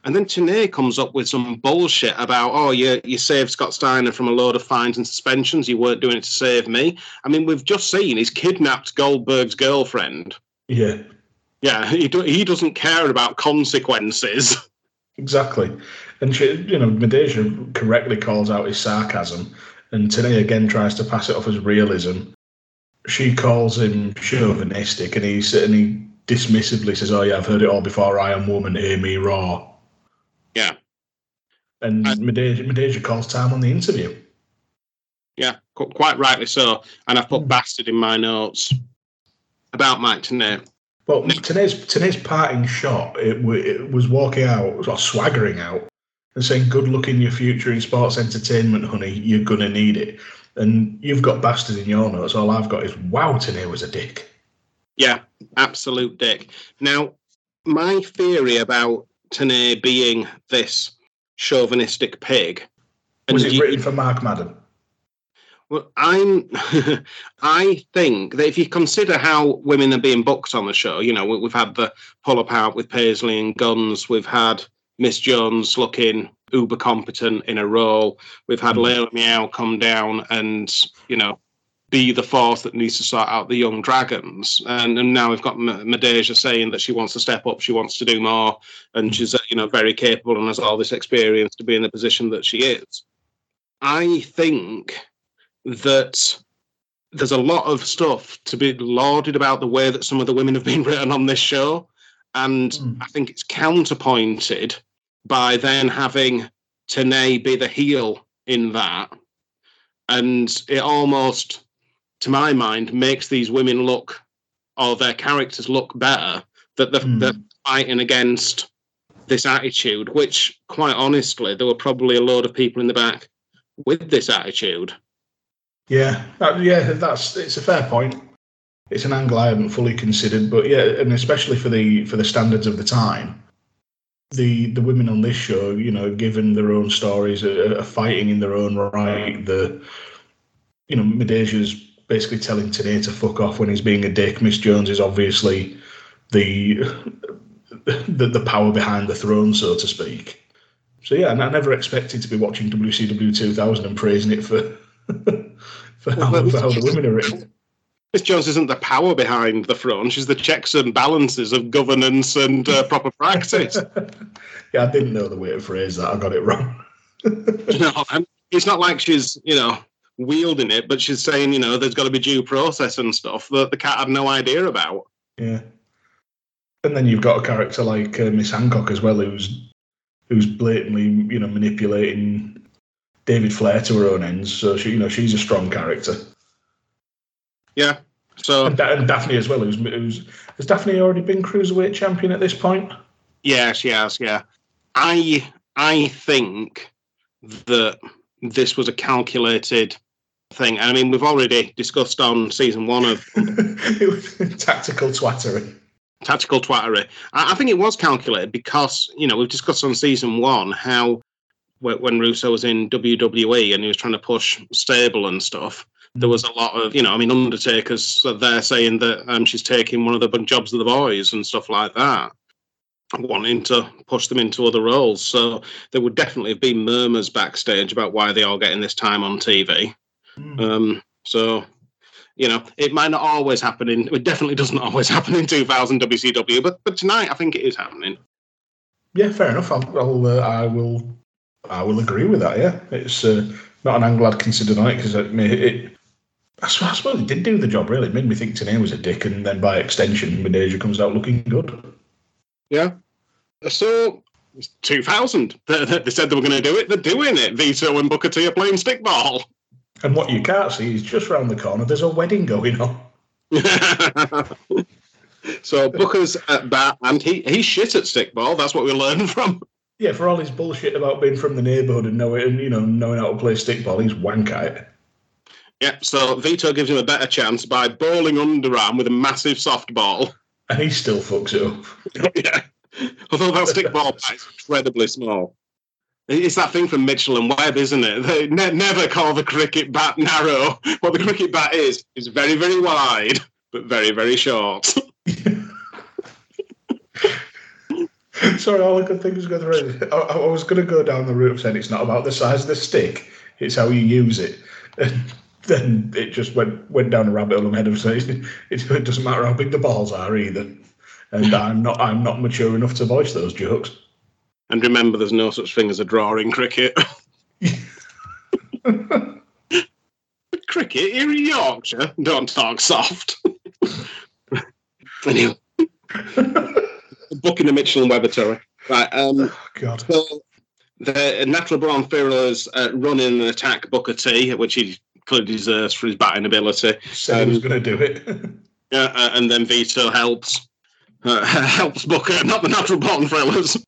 And then Tenay comes up with some bullshit about, oh, you you saved Scott Steiner from a load of fines and suspensions. You weren't doing it to save me. I mean, we've just seen he's kidnapped Goldberg's girlfriend. Yeah, Yeah, he do, he doesn't care about consequences. exactly. And she, you know, Midajah correctly calls out his sarcasm, and Tenay again tries to pass it off as realism. She calls him chauvinistic, and he and he dismissively says, "Oh yeah, I've heard it all before. I am woman, hear me roar." Yeah. And I- Midajah, Midajah calls time on the interview. Yeah, qu- quite rightly so. And I've Hmm. put bastard in my notes about Mike Tenay. But Tenay's, Tenay's parting shot, it, it was walking out, or swaggering out, and saying, Good luck in your future in sports entertainment, honey. You're going to need it. And you've got bastard in your notes. All I've got is, Wow, Tenay was a dick. Yeah, absolute dick. Now, my theory about Tenay being this chauvinistic pig. and Was it you- written for Mark Madden? Well, I'm. I think that if you consider how women are being booked on the show, you know, we- we've had the pull apart with Paisley and Gunns. We've had Miss Jones looking uber competent in a role. We've had Mm. Leia Meow come down and you know be the force that needs to sort out the Jung Dragons. And, and now we've got M- Midajah saying that she wants to step up, she wants to do more, and she's uh, you know very capable and has all this experience to be in the position that she is. I think that there's a lot of stuff to be lauded about the way that some of the women have been written on this show. And Mm. I think it's counterpointed by then having Tenay be the heel in that. And it almost, to my mind, makes these women look, or their characters look better, that they're, Mm. they're fighting against this attitude, which, quite honestly, there were probably a load of people in the back with this attitude. Yeah, that, yeah, that's it's a fair point. It's an angle I hadn't fully considered, but yeah, and especially for the for the standards of the time, the the women on this show, you know, given their own stories, are, are fighting in their own right. The you know, Midajah's basically telling Tenay to fuck off when he's being a dick. Miss Jones is obviously the the, the power behind the throne, so to speak. So yeah, and I never expected to be watching WCW 2000 and praising it for for how, Well, for how the women are written. Miss Jones isn't the power behind the throne. She's the checks and balances of governance and uh, proper practice. yeah, I didn't know the way to phrase that. I got it wrong. and it's not like she's, you know, wielding it, but she's saying, you know, there's got to be due process and stuff that the cat had no idea about. Yeah. And then you've got a character like uh, Miss Hancock as well, who's who's blatantly, you know, manipulating David Flair to her own ends. So she, you know, she's a strong character. Yeah. So And, Da- and Daffney as well, who's, who's has Daffney already been cruiserweight champion at this point? yeah, she has. Yeah, I I think that this was a calculated thing. I mean, we've already discussed on season one of tactical twattery. tactical twattery. I, I think it was calculated because you know we've discussed on season one how when Russo was in WWE and he was trying to push stable and stuff. There was a lot of, you know, I mean, Undertaker's there saying that um, she's taking one of the jobs of the boys and stuff like that, wanting to push them into other roles. So there would definitely have been murmurs backstage about why they are getting this time on TV. Mm. Um, so, you know, it might not always happen in. It definitely doesn't always happen in 2000 WCW, but but tonight I think it is happening. Yeah, fair enough. I'll, I'll uh, I will, I will agree with that. Yeah, it's uh, not an angle I'd considered on it because it, it, I suppose, I suppose it did do the job. Really, it made me think Tenay was a dick, and then by extension, Menasia comes out looking good. Yeah. So. It's 2000. They, they said they were going to do it. They're doing it. Vito and Booker T are playing stickball. And what you can't see is just round the corner. There's a wedding going on. so Booker's at bat, and he he's shit at stickball. That's what we learned from. Yeah, for all his bullshit about being from the neighbourhood and knowing, and, you know, knowing how to play stickball, he's wank at it. Yeah. So Vito gives him a better chance by bowling underarm with a massive softball. And he still fucks it up. yeah. Although that stickball bat is incredibly small. It's that thing from Mitchell and Webb, isn't it? They ne- never call the cricket bat narrow. What the cricket bat is is very, very wide, but very, very short. Sorry, all I could think was going through. I, I was going to go down the route of saying it's not about the size of the stick; it's how you use it. And then it just went went down a rabbit hole. in my head of saying it, it doesn't matter how big the balls are either. And I'm not I'm not mature enough to voice those jokes. And remember, there's no such thing as a draw in cricket. cricket here in Yorkshire. Don't talk soft. anyway, booking the Mitchell and Webber tour. Right. Um, God, so the Natural Born Thrillers uh, running and attack Booker T, which he clearly deserves for his batting ability. said he was going to do it. Yeah, uh, and then Vito helps. Uh, helps Booker, not the Natural Born Thrillers.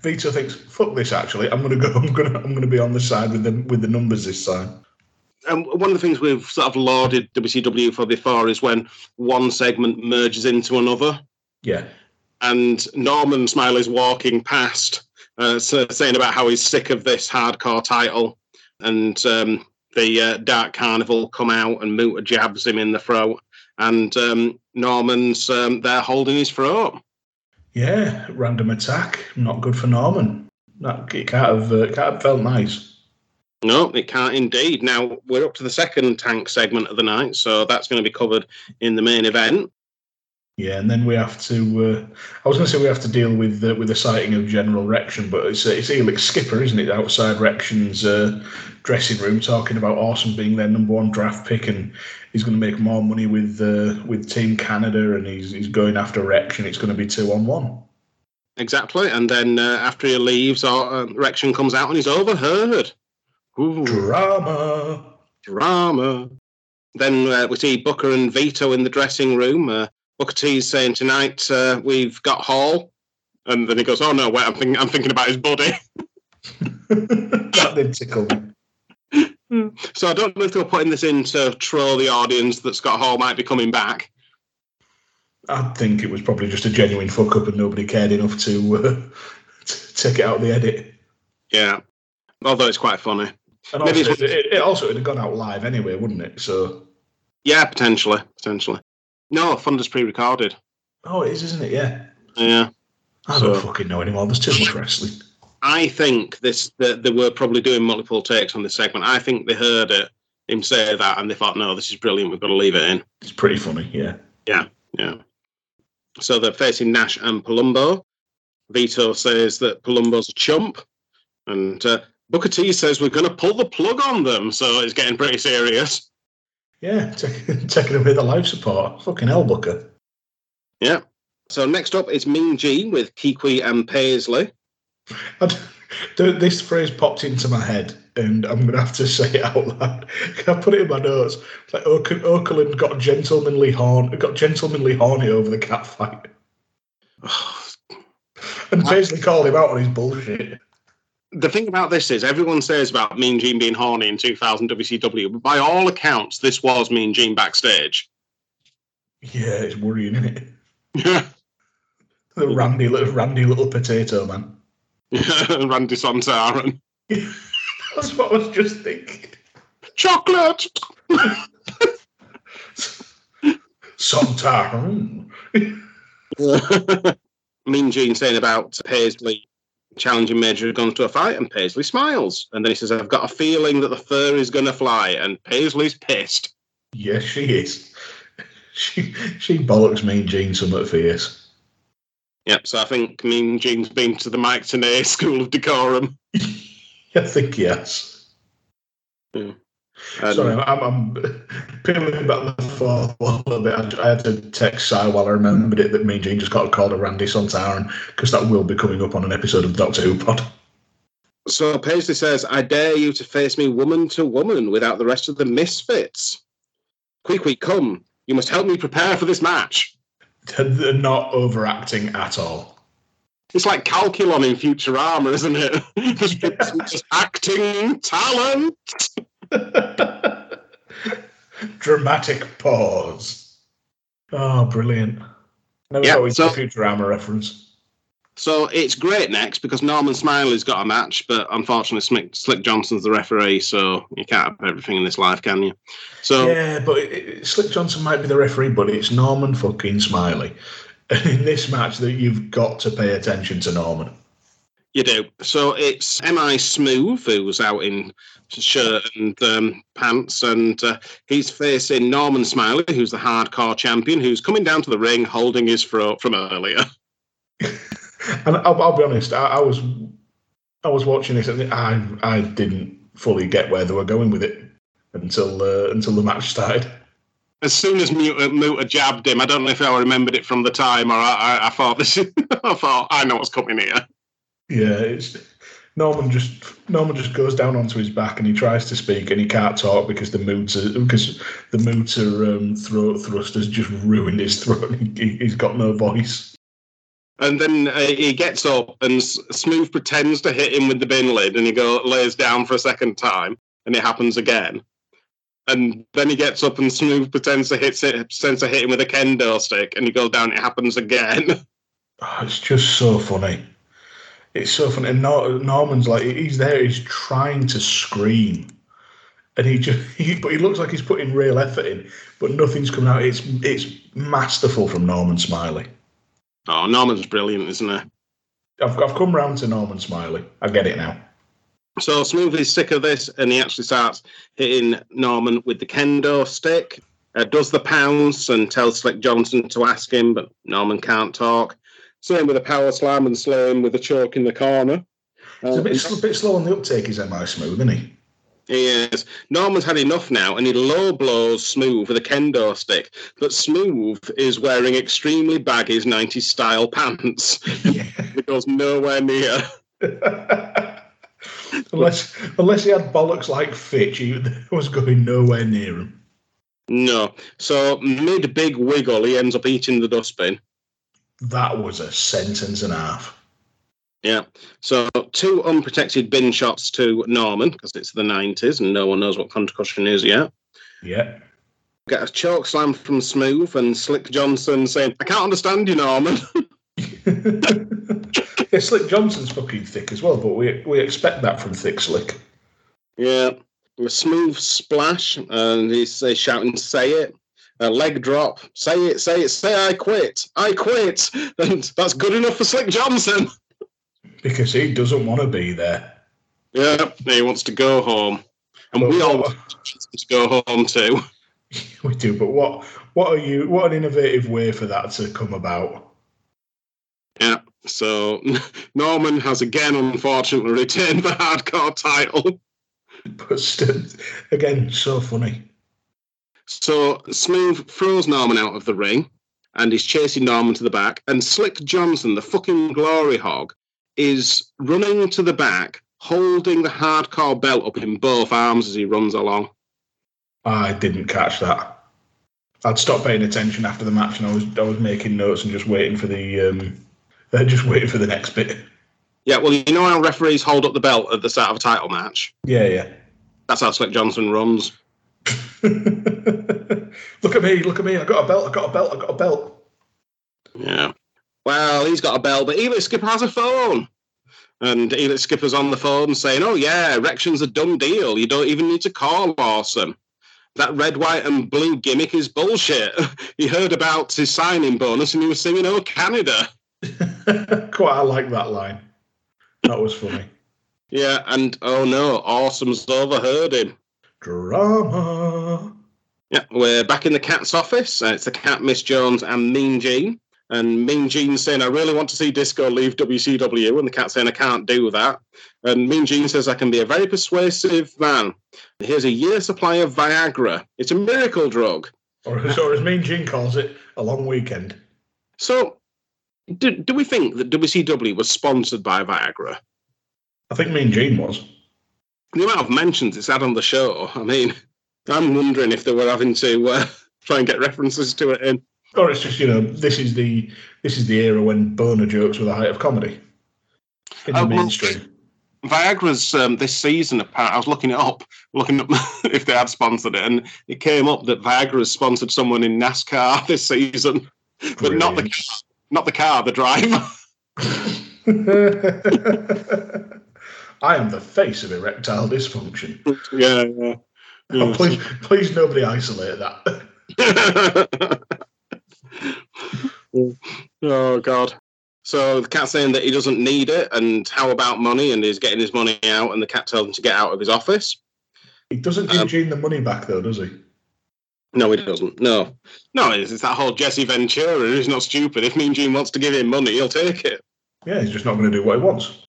Vito thinks, "Fuck this! Actually, I'm going to go. I'm going to I'm going to be on the side with the with the numbers this time." um, one of the things we've sort of lauded WCW for before is when one segment merges into another. Yeah, And Norman Smiley's walking past, uh, saying about how he's sick of this hardcore title, and um, the uh, Dark Carnival come out and Muta jabs him in the throat, and um, Norman's um, there holding his throat. yeah. Random attack, not good for Norman. That it can't have uh, can't have felt nice. No, it can't indeed. Now we're up to the second tank segment of the night, so that's going to be covered in the main event. Yeah, and then we have to. Uh, I was going to say we have to deal with uh, with the sighting of General Rection, but it's uh, it's Elix Skipper, isn't it, outside Rection's uh, dressing room, talking about Awesome being their number one draft pick, and he's going to make more money with uh, with Team Canada, and he's he's going after Rection. It's going to be two on one. Exactly, and then uh, after he leaves, uh, Rection comes out and he's overheard. Ooh, Drama. drama. Then uh, we see Booker and Vito in the dressing room. Booker T's saying tonight uh, we've got Hall, and then he goes, "Oh no, wait, I'm thinking, I'm thinking about his body." that did tickle. So I don't know if they were putting this in to troll the audience that Scott Hall might be coming back. I think it was probably just a genuine fuck up, and nobody cared enough to, uh, to take it out of the edit. Yeah, although it's quite funny. And Maybe also, it's- it, it also would have gone out live anyway, wouldn't it? So, Yeah, potentially, potentially. No, Thunder's pre-recorded. oh, it is, isn't it? Yeah. Yeah. I So- don't fucking know anymore. There's too much wrestling. I think this that they were probably doing multiple takes on this segment. I think they heard it him say that and they thought, no, this is brilliant. We've got to leave it in. It's pretty funny, yeah. Yeah. Yeah. So they're facing Nash and Palumbo. Vito says that Palumbo's a chump, and uh, Booker T says we're going to pull the plug on them. So it's getting pretty serious. Yeah, take, taking away the life support. Fucking hell, Booker. Yeah. So next up is Mean Gene with Kwee Wee and Paisley. This phrase popped into my head, and I'm going to have to say it out loud. Can I put it in my notes. It's like Oak- Okerlund got gentlemanly horn, got gentlemanly horny over the cat fight, and Paisley called him out on his bullshit. The thing about this is everyone says about Mean Gene being horny in 2000 WCW, but by all accounts, this was Mean Gene backstage. Yeah, it's worrying, isn't it? Yeah. The randy little randy little potato man. Yeah, Randy Sontaran. That's what I was just thinking. Chocolate! Sometime. mean Gene saying about Paisley challenging Major Gunns to a fight, and Paisley smiles. And then he says, I've got a feeling that the fur is going to fly, and Paisley's pissed. Yes, she is. She she bollocks Mean Gene somewhat fierce. Yep, so I think Mean Gene's been to the Mike Tenay School of Decorum. I think yes. And- Sorry, I'm, I'm peeling back the wall a little bit. I, had to text Si while I remembered it that Mean Gene just got a call to Randy Sontaran because that will be coming up on an episode of Doctor Who Pod. So Paisley says, I dare you to face me woman to woman without the rest of the misfits. Quick, quick, come. You must help me prepare for this match. They're not overacting at all. It's like Calculon in Futurama, isn't it? just, just acting talent. Dramatic pause. Oh, brilliant. Never Yeah, thought we'd so- Futurama reference. So it's great next because Norman Smiley's got a match, but unfortunately Slick, Slick Johnson's the referee, so you can't have everything in this life, can you? So Yeah, but it, it, Slick Johnson might be the referee, but it's Norman fucking Smiley. And in this match, that you've got to pay attention to Norman. You do. So it's M.I. Smooth who's out in shirt and um, pants, and uh, he's facing Norman Smiley, who's the hardcore champion, who's coming down to the ring holding his throat from earlier. And I'll, I'll be honest, I, I was I was watching this and I I didn't fully get where they were going with it until uh, until the match started. As soon as Muta, Muta jabbed him, I don't know if I remembered it from the time, or I, I, I thought this. I thought I know what's coming here. Yeah, it's Norman just Norman just goes down onto his back and he tries to speak and he can't talk because the Muta because the Muta um, throat thrust has just ruined his throat. He, he's got no voice. And then uh, he gets up, and Smooth pretends to hit him with the bin lid, and he go lays down for a second time, and it happens again. And then he gets up, and Smooth pretends to hit pretends to hit him with a kendo stick, and he goes down. It happens again. Oh, it's just so funny. It's so funny. And Nor- Norman's like he's there. He's trying to scream, and he just he, but he looks like he's putting real effort in, but nothing's coming out. It's it's masterful from Norman Smiley. oh, Norman's brilliant, isn't he? I've I've come round to Norman Smiley. I get it now. So Smooth is sick of this, and he actually starts hitting Norman with the kendo stick. Uh, does the pounce and tells Slick Johnson to ask him, but Norman can't talk. Same with a power slam and slow him with a choke in the corner. He's a Uh, bit, sl- bit slow on the uptake. Is M.I. Smooth, isn't he? He is. Norman's had enough now, and he low blows Smooth with a kendo stick. But Smooth is wearing extremely baggy 90s style pants. It goes nowhere near. unless unless he had bollocks like Fitch, he was going nowhere near him. No. So mid big wiggle, he ends up eating the dustbin. That was a sentence and a half. Yeah. So two unprotected bin shots to Norman because it's the 90s and no one knows what concussion is yet. Yeah. Get a choke slam from Smooth and Slick Johnson saying, I can't understand you, Norman. yeah, Slick Johnson's fucking thick as well, but we we expect that from Thick Slick. yeah. A smooth splash and he's uh, shouting, Say it. A leg drop. Say it, say it, say I quit. I quit. And that's good enough for Slick Johnson. Because he doesn't want to be there. Yeah. He wants to go home. And But we all want to go home too. we do, but what what are you what an innovative way for that to come about? Yeah. So Norman has again, unfortunately, retained the hardcore title. But still, again, so funny. So Smooth throws Norman out of the ring and he's chasing Norman to the back. And Slick Johnson, the fucking glory hog, is running to the back, holding the hardcore belt up in both arms as he runs along. I didn't catch that. I'd stopped paying attention after the match, and I was I was making notes and just waiting for the um, uh, just waiting for the next bit. Yeah, well, you know how referees hold up the belt at the start of a title match? Yeah, yeah. That's how Slick Johnson runs. look at me! Look at me! I got a belt! I got a belt! I got a belt! Yeah. Well, he's got a belt, but Elix Skipper has a phone. And Elix Skipper's on the phone saying, Oh, yeah, erection's a done deal. You don't even need to call Awesome. That red, white, and blue gimmick is bullshit. he heard about his signing bonus and he was singing, Oh, Canada. Quite, I like that line. That was funny. Yeah, and oh no, Awesome's overheard him. Drama. Yeah, we're back in the cat's office. Uh, it's the cat, Miss Jones, and Mean Gene. And Mean Gene saying, I really want to see Disco leave WCW. And the cat saying, I can't do that. And Mean Gene says, I can be a very persuasive man. Here's a year supply of Viagra. It's a miracle drug. Or, or as Mean Gene calls it, a long weekend. So, do, do we think that WCW was sponsored by Viagra? I think Mean Gene was. The amount of mentions it's had on the show, I mean, I'm wondering if they were having to uh, try and get references to it in. Or it's just you know this is the this is the era when boner jokes were the height of comedy in the well, mainstream. Viagra's um, this season. Apparently, I was looking it up, looking up if they had sponsored it, and it came up that Viagra's sponsored someone in NASCAR this season, but not the car, not the car, the driver. I am the face of erectile dysfunction. yeah, yeah. Oh, please, please, nobody isolate that. oh God. So the cat's saying that he doesn't need it, and how about money? And he's getting his money out, and the cat tells him to get out of his office. He doesn't give Um, Gene the money back though, does he? No, he doesn't. No, no, it's, it's that whole Jesse Ventura He's not stupid. If Mean Gene wants to give him money, he'll take it. Yeah, he's just not going to do what he wants.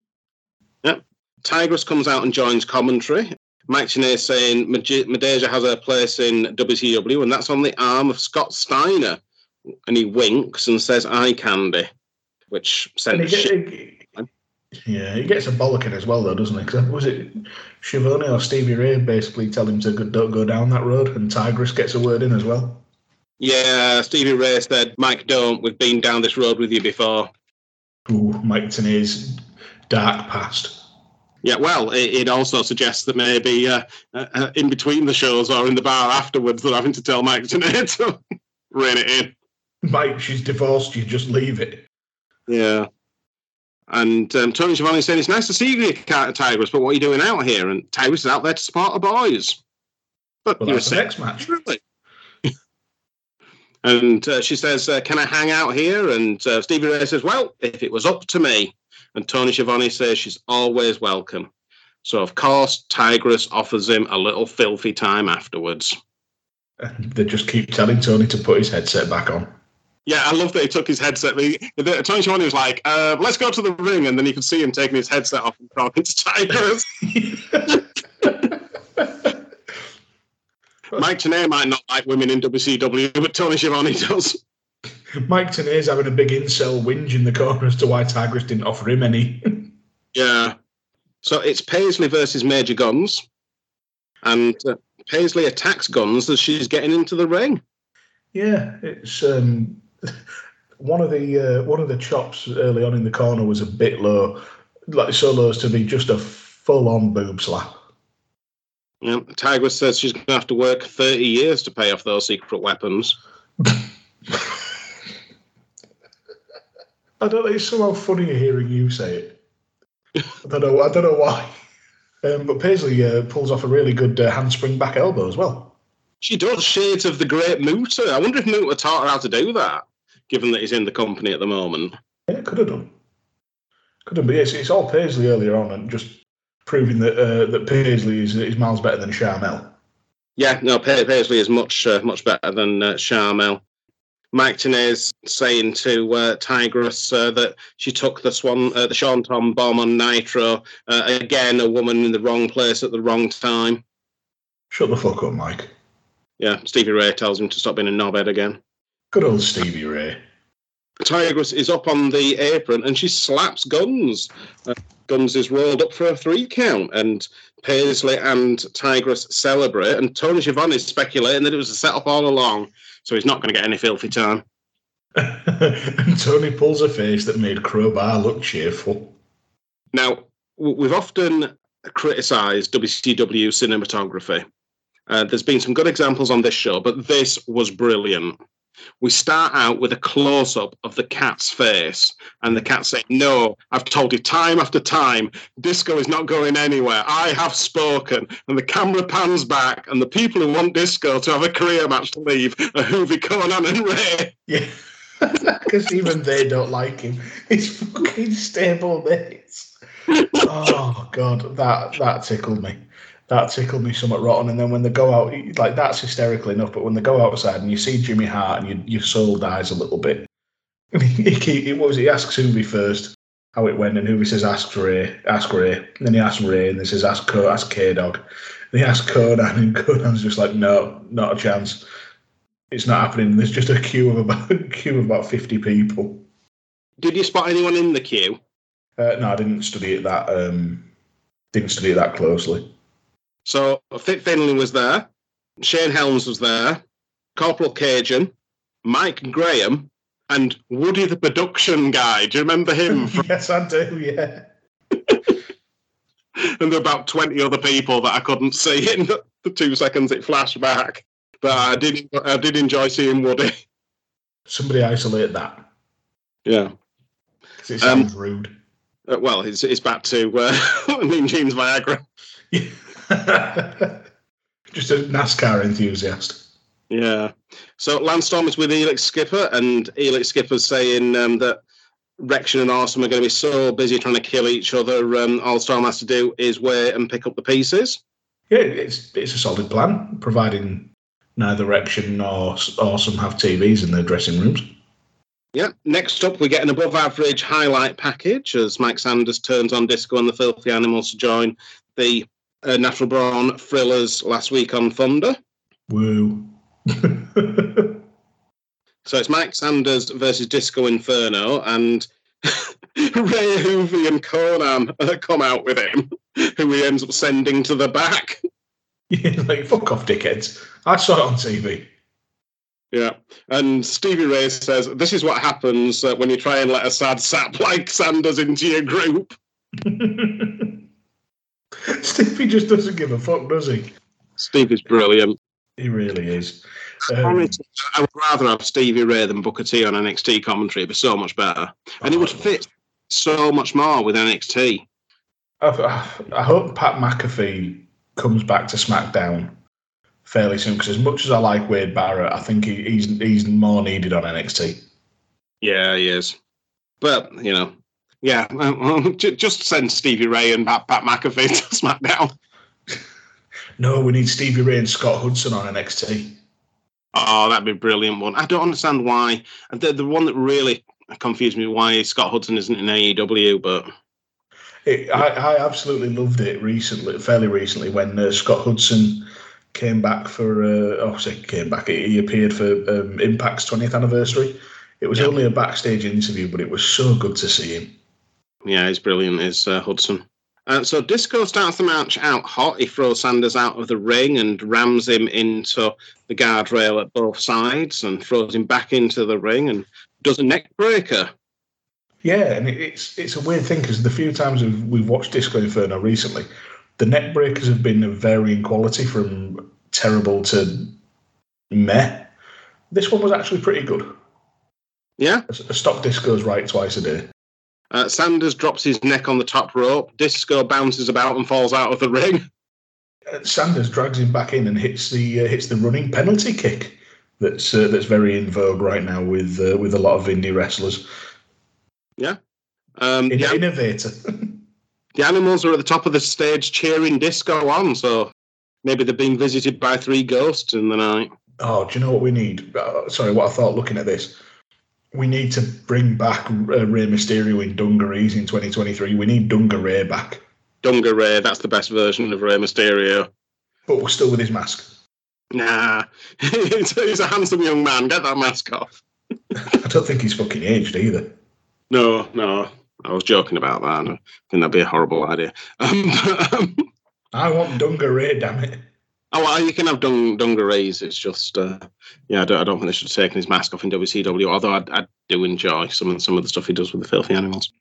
Yep. Tigress comes out and joins commentary. Mike Tenay saying Midajah has a place in WCW, and that's on the arm of Scott Steiner. And he winks and says, "Eye candy," which shit. yeah, he gets a bollocking as well, though, doesn't he? 'Cause was it Schiavone or Stevie Ray basically tell him to go, don't go down that road, and Tigress gets a word in as well. Yeah, Stevie Ray said, "Mike, don't. We've been down this road with you before." Ooh, Mike Tenay's dark past. Yeah, well, it, it also suggests that maybe uh, uh, in between the shows or in the bar afterwards, they're having to tell Mike Tenay to rein it in. Mike, she's divorced you, just leave it. Yeah. And um, Tony Schiavone saying, It's nice to see you, Cat- Tigress, but what are you doing out here? And Tigress is out there to support the boys. But Well, you're sick, next match. really. and uh, she says, uh, Can I hang out here? And uh, Stevie Ray says, Well, if it was up to me. And Tony Schiavone says she's always welcome. So, of course, Tigress offers him a little filthy time afterwards. And they just keep telling Tony to put his headset back on. Yeah, I love that he took his headset. He, the, Tony Schiavone was like, uh, let's go to the ring. And then you can see him taking his headset off and talking to Tigress. Mike Tenay might not like women in WCW, but Tony Schiavone does. Mike Tenay's having a big incel whinge in the corner as to why Tigress didn't offer him any. Yeah. So it's Paisley versus Major Gunns. And uh, Paisley attacks Gunns as she's getting into the ring. yeah, it's um, one of the uh, one of the chops early on in the corner was a bit low, like so low as to be just a full on boob slap. Yeah, Tigress says she's going to have to work 30 years to pay off those secret weapons. I don't know. It's somehow funnier hearing you say it. I don't know. I don't know why. Um, but Paisley uh, pulls off a really good uh, handspring back elbow as well. She does shades of the great Muta. I wonder if Muta taught her how to do that, given that he's in the company at the moment. Yeah, could have done. Could have. But yes, it's all Paisley earlier on, and just proving that uh, that Paisley is is miles better than Charmel. Yeah, no, Paisley is much uh, much better than uh, Charmel. Mike Tenay's saying to uh, Tigress uh, that she took the Swan, uh, the Sean Tom bomb on Nitro. Uh, again, a woman in the wrong place at the wrong time. Shut the fuck up, Mike. Yeah, Stevie Ray tells him to stop being a knobhead again. Good old Stevie Ray. Tigress is up on the apron and she slaps Gunns. Uh, Gunns is rolled up for a three count, and Paisley and Tigress celebrate. And Tony Schiavone is speculating that it was a setup all along, so he's not going to get any filthy time. and Tony pulls a face that made Crowbar look cheerful. Now, we've often criticised WCW cinematography. Uh, there's been some good examples on this show, but this was brilliant. We start out with a close up of the cat's face, and the cat saying, No, I've told you time after time, disco is not going anywhere. I have spoken. And the camera pans back, and the people who want disco to have a career match to leave are Juvi, Konnan, and Ray. Yeah. Because even they don't like him. He's fucking stable mates. Oh god, that that tickled me. That tickled me somewhat rotten. And then when they go out, like that's hysterical enough. But when they go outside and you see Jimmy Hart, and you, your soul dies a little bit. he, he, was? He asks Juvi first how it went, and Juvi says, "Ask Ray, ask Ray." And then he asks Ray, and he says, "Ask Co- ask K Dog." And he asks Konnan, and Konnan's just like, "No, not a chance. It's not happening." There's just a queue of about queue of about fifty people. Did you spot anyone in the queue? Uh, no, I didn't study it that. Um, didn't study it that closely. So Fit Finlay was there, Shane Helms was there, Corporal Cajun, Mike Graham, and Woody the production guy. Do you remember him? yes, I do. Yeah. and there were about 20 other people that I couldn't see in the, two seconds it flashed back. But I did, I did enjoy seeing Woody. Somebody isolate that. Yeah. It sounds rude. Uh, well, it's, it's back to uh, Mean Gene's Viagra. Just a NASCAR enthusiast. Yeah. So Lance Storm is with Elix Skipper, and Elix Skipper's saying um, that Rection and Awesome are going to be so busy trying to kill each other. Um, all Storm has to do is wait and pick up the pieces. Yeah, it's it's a solid plan, providing neither Rection nor Awesome have TVs in their dressing rooms. Yeah. Next up, we get an above average highlight package as Mike Sanders turns on Disco and the Filthy Animals to join the uh, Natural Born Thrillers last week on Thunder. Woo. So it's Mike Sanders versus Disco Inferno, and Ray Juvi and Konnan come out with him, who he ends up sending to the back. yeah, like fuck off, dickheads. I saw it on TV. Yeah, and Stevie Ray says, "This is what happens uh, when you try and let a sad sap like Sanders into your group." Stevie just doesn't give a fuck, does he? Stevie's brilliant. He really is. Um, Honestly, I would rather have Stevie Ray than Booker T on NXT commentary. It'd be so much better, and it would fit so much more with NXT. I, I hope Pat McAfee comes back to SmackDown fairly soon because as much as I like Wade Barrett, I think he, he's he's more needed on NXT. Yeah, he is. But you know, yeah, well, just send Stevie Ray and Pat, Pat McAfee to SmackDown. No, we need Stevie Ray and Scott Hudson on NXT. Oh, that'd be a brilliant one. I don't understand why. The, the one that really confused me why Scott Hudson isn't in AEW, but It, I, I absolutely loved it recently, fairly recently, when uh, Scott Hudson came back for. Uh, oh, I came back. He appeared for um, Impact's 20th anniversary. It was only a backstage interview, but it was so good to see him. Yeah, he's brilliant, is uh, Hudson. Uh, so Disco starts the match out hot. He throws Sanders out of the ring and rams him into the guardrail at both sides and throws him back into the ring and does a neck breaker. Yeah, and it's it's a weird thing because the few times we've, we've watched Disco Inferno recently, the neck breakers have been of varying quality from terrible to meh. This one was actually pretty good. Yeah. A, a stock disco's right twice a day. Uh, Sanders drops his neck on the top rope. Disco bounces about and falls out of the ring. Uh, Sanders drags him back in and hits the uh, hits the running penalty kick. That's uh, that's very in vogue right now with uh, with a lot of indie wrestlers. Yeah, um, In- the, Innovator. the animals are at the top of the stage cheering Disco on, so maybe they're being visited by three ghosts in the night. Oh, do you know what we need? Uh, sorry, what I thought looking at this. We need to bring back uh, Rey Mysterio in dungarees in 2023. We need Dungaree back, Dunga Ray, that's the best version of Rey Mysterio. but we're still with his mask. Nah, he's, a handsome young man. Get that mask off. I don't think he's fucking aged either. No, no. I was joking about that. I think that'd be a horrible idea. Um, but, um, I want Dunga Ray, damn it. Oh, well, you can have dung, dungarees. It's just, uh, yeah, I don't, I don't think they should have taken his mask off in WCW, although I, I do enjoy some of, some of the stuff he does with the filthy animals.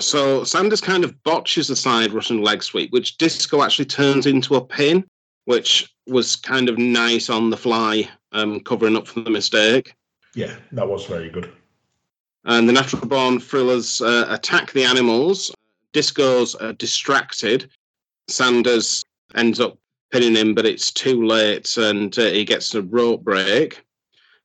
So Sanders kind of botches the side Russian leg sweep, which Disco actually turns into a pin, which was kind of nice on the fly, um, covering up for the mistake. Yeah, that was very good. and the natural born thrillers uh, attack the animals. Disco's uh, distracted. Sanders ends up pinning him, but it's too late, and uh, he gets a rope break.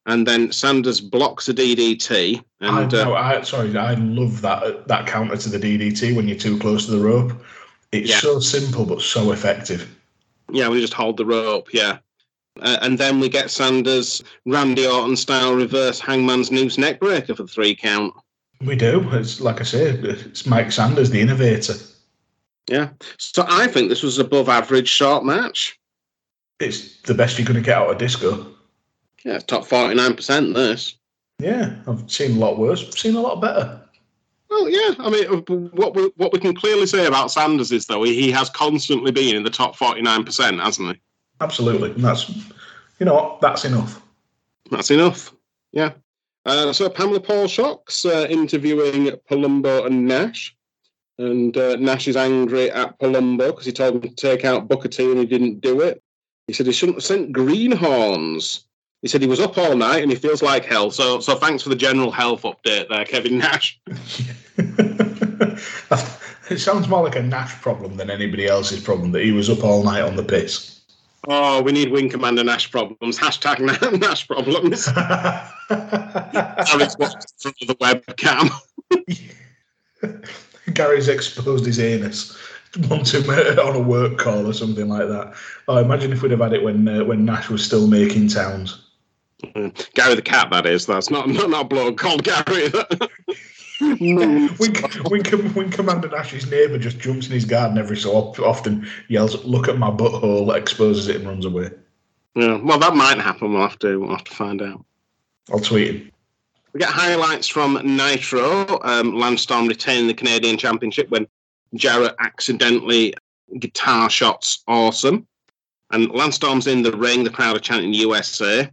And then Sanders blocks a DDT, and I, uh, no, I, sorry, I love that that counter to the DDT when you're too close to the rope. It's Yeah. so simple but so effective. yeah, we just hold the rope, yeah. Uh, and then we get Sanders Randy Orton style reverse Hangman's Noose neckbreaker for the three count. We do. It's like I say, it's Mike Sanders, the innovator. Yeah, so I think this was above average short match. It's the best you're going to get out of disco. Yeah, top forty nine percent. This. Yeah, I've seen a lot worse. Seen a lot better. Well, yeah. I mean, uh, what we what we can clearly say about Sanders is though he has constantly been in the top forty nine percent, hasn't he? Absolutely. And that's, you know what? That's enough. That's enough. Yeah. Uh, so Pamela Paulshock's uh, interviewing Palumbo and Nash, and uh, Nash is angry at Palumbo because he told him to take out Booker T and he didn't do it. He said he shouldn't have sent greenhorns. He said he was up all night and he feels like hell. So, so thanks for the general health update there, Kevin Nash. it sounds more like a Nash problem than anybody else's problem that he was up all night on the piss. Oh, we need Wing Commander Nash problems. Hashtag Nash problems. Alex watched from the webcam. Gary's exposed his anus. Uh, on a work call or something like that. Oh, imagine if we'd have had it when uh, when Nash was still making towns. Gary the cat, that is. That's not not, not a bloke called Gary. When, when, when Commander Nash's neighbour just jumps in his garden every so often, yells, "Look at my butthole!" exposes it and runs away. yeah, well, that might happen. We'll have to we'll have to find out. I'll tweet him. We get highlights from Nitro. Um, Lance Storm retaining the Canadian Championship when Jarrett accidentally guitar shots awesome. And Lance Storm's in the ring. The crowd are chanting USA.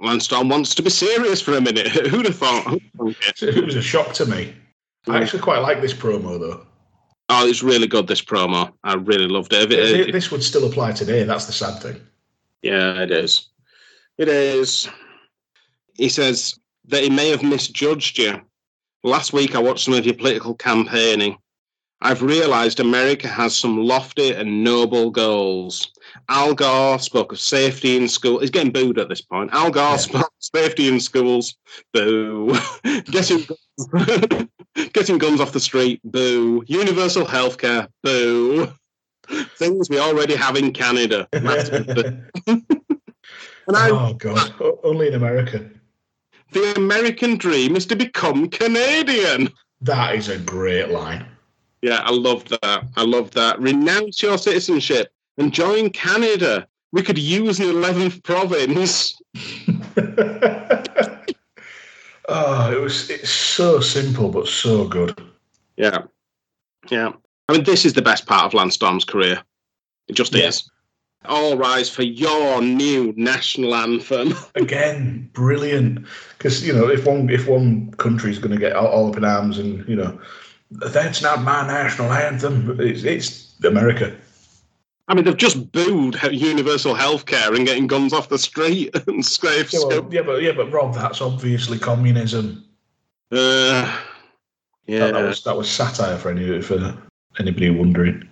Lance Storm wants to be serious for a minute. Who'd have thought? Who'd have thought it? It was a shock to me. I actually quite like this promo though. Oh, it's really good. This promo, I really loved it. It- if- This would still apply today. That's the sad thing. Yeah, it is. It is. He says that he may have misjudged you. Last week, I watched some of your political campaigning. I've realised America has some lofty and noble goals. Al Gore spoke of safety in school. He's getting booed at this point. Al Gore Yeah. spoke of safety in schools. Boo. getting, getting guns off the street. Boo. Universal healthcare. Boo. Things we already have in Canada. And I, oh god, only in America. The American dream is to become Canadian. That is a great line. Yeah, I love that. I love that. Renounce your citizenship and join Canada. We could use an 11th province. oh, it was it's so simple but so good. Yeah. Yeah. I mean, this is the best part of Lance Storm's career. It just Yeah. is. All rise for your new national anthem. Again, brilliant. Because you know, if one if one country's going to get all, all up in arms and you know, that's not my national anthem. It's, it's America. I mean, they've just booed universal healthcare and getting guns off the street and safe. Yeah, well, yeah, but yeah, but Rob, that's obviously communism. uh, yeah. That, that was that was satire for any for anybody wondering.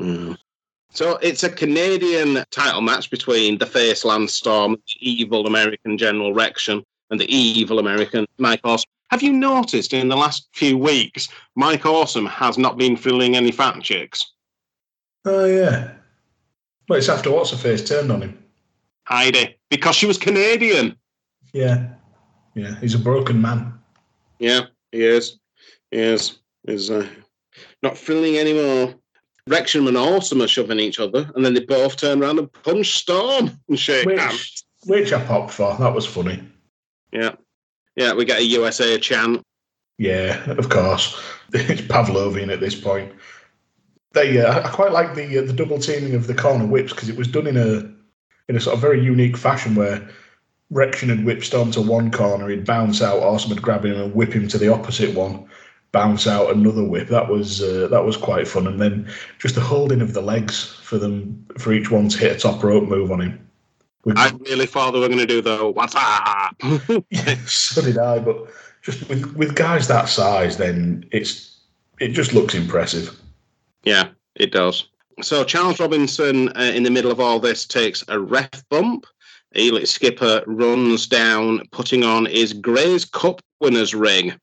Mm. So it's a Canadian title match between the face Lance Storm, the evil American General Rection, and the evil American Mike Awesome. Have you noticed in the last few weeks, Mike Awesome has not been filling any fat chicks? Oh yeah. Well, it's after what's her face turned on him. Heidi, because she was Canadian. Yeah, yeah. He's a broken man. Yeah, he is. He is. He's uh, not filling anymore. Rection and Awesome are shoving each other, and then they both turn around and punch Storm and shake hands. Which which I popped for. That was funny. Yeah. Yeah, we get a USA chant. Yeah, of course. It's Pavlovian at this point. They, uh, I quite like the uh, the double teaming of the corner whips because it was done in a in a sort of very unique fashion where Rection had whipped Storm to one corner, he'd bounce out, Awesome would grab him and whip him to the opposite one, bounce out another whip. That was uh, that was quite fun, and then just the holding of the legs for them for each one to hit a top rope move on him. Which, I really thought they were going to do the what's up. yeah, so did I, but just with with guys that size, then it's it just looks impressive. yeah, it does. So Charles Robinson, uh, in the middle of all this, takes a ref bump. Elix Skipper runs down, putting on his Grey's Cup winners ring.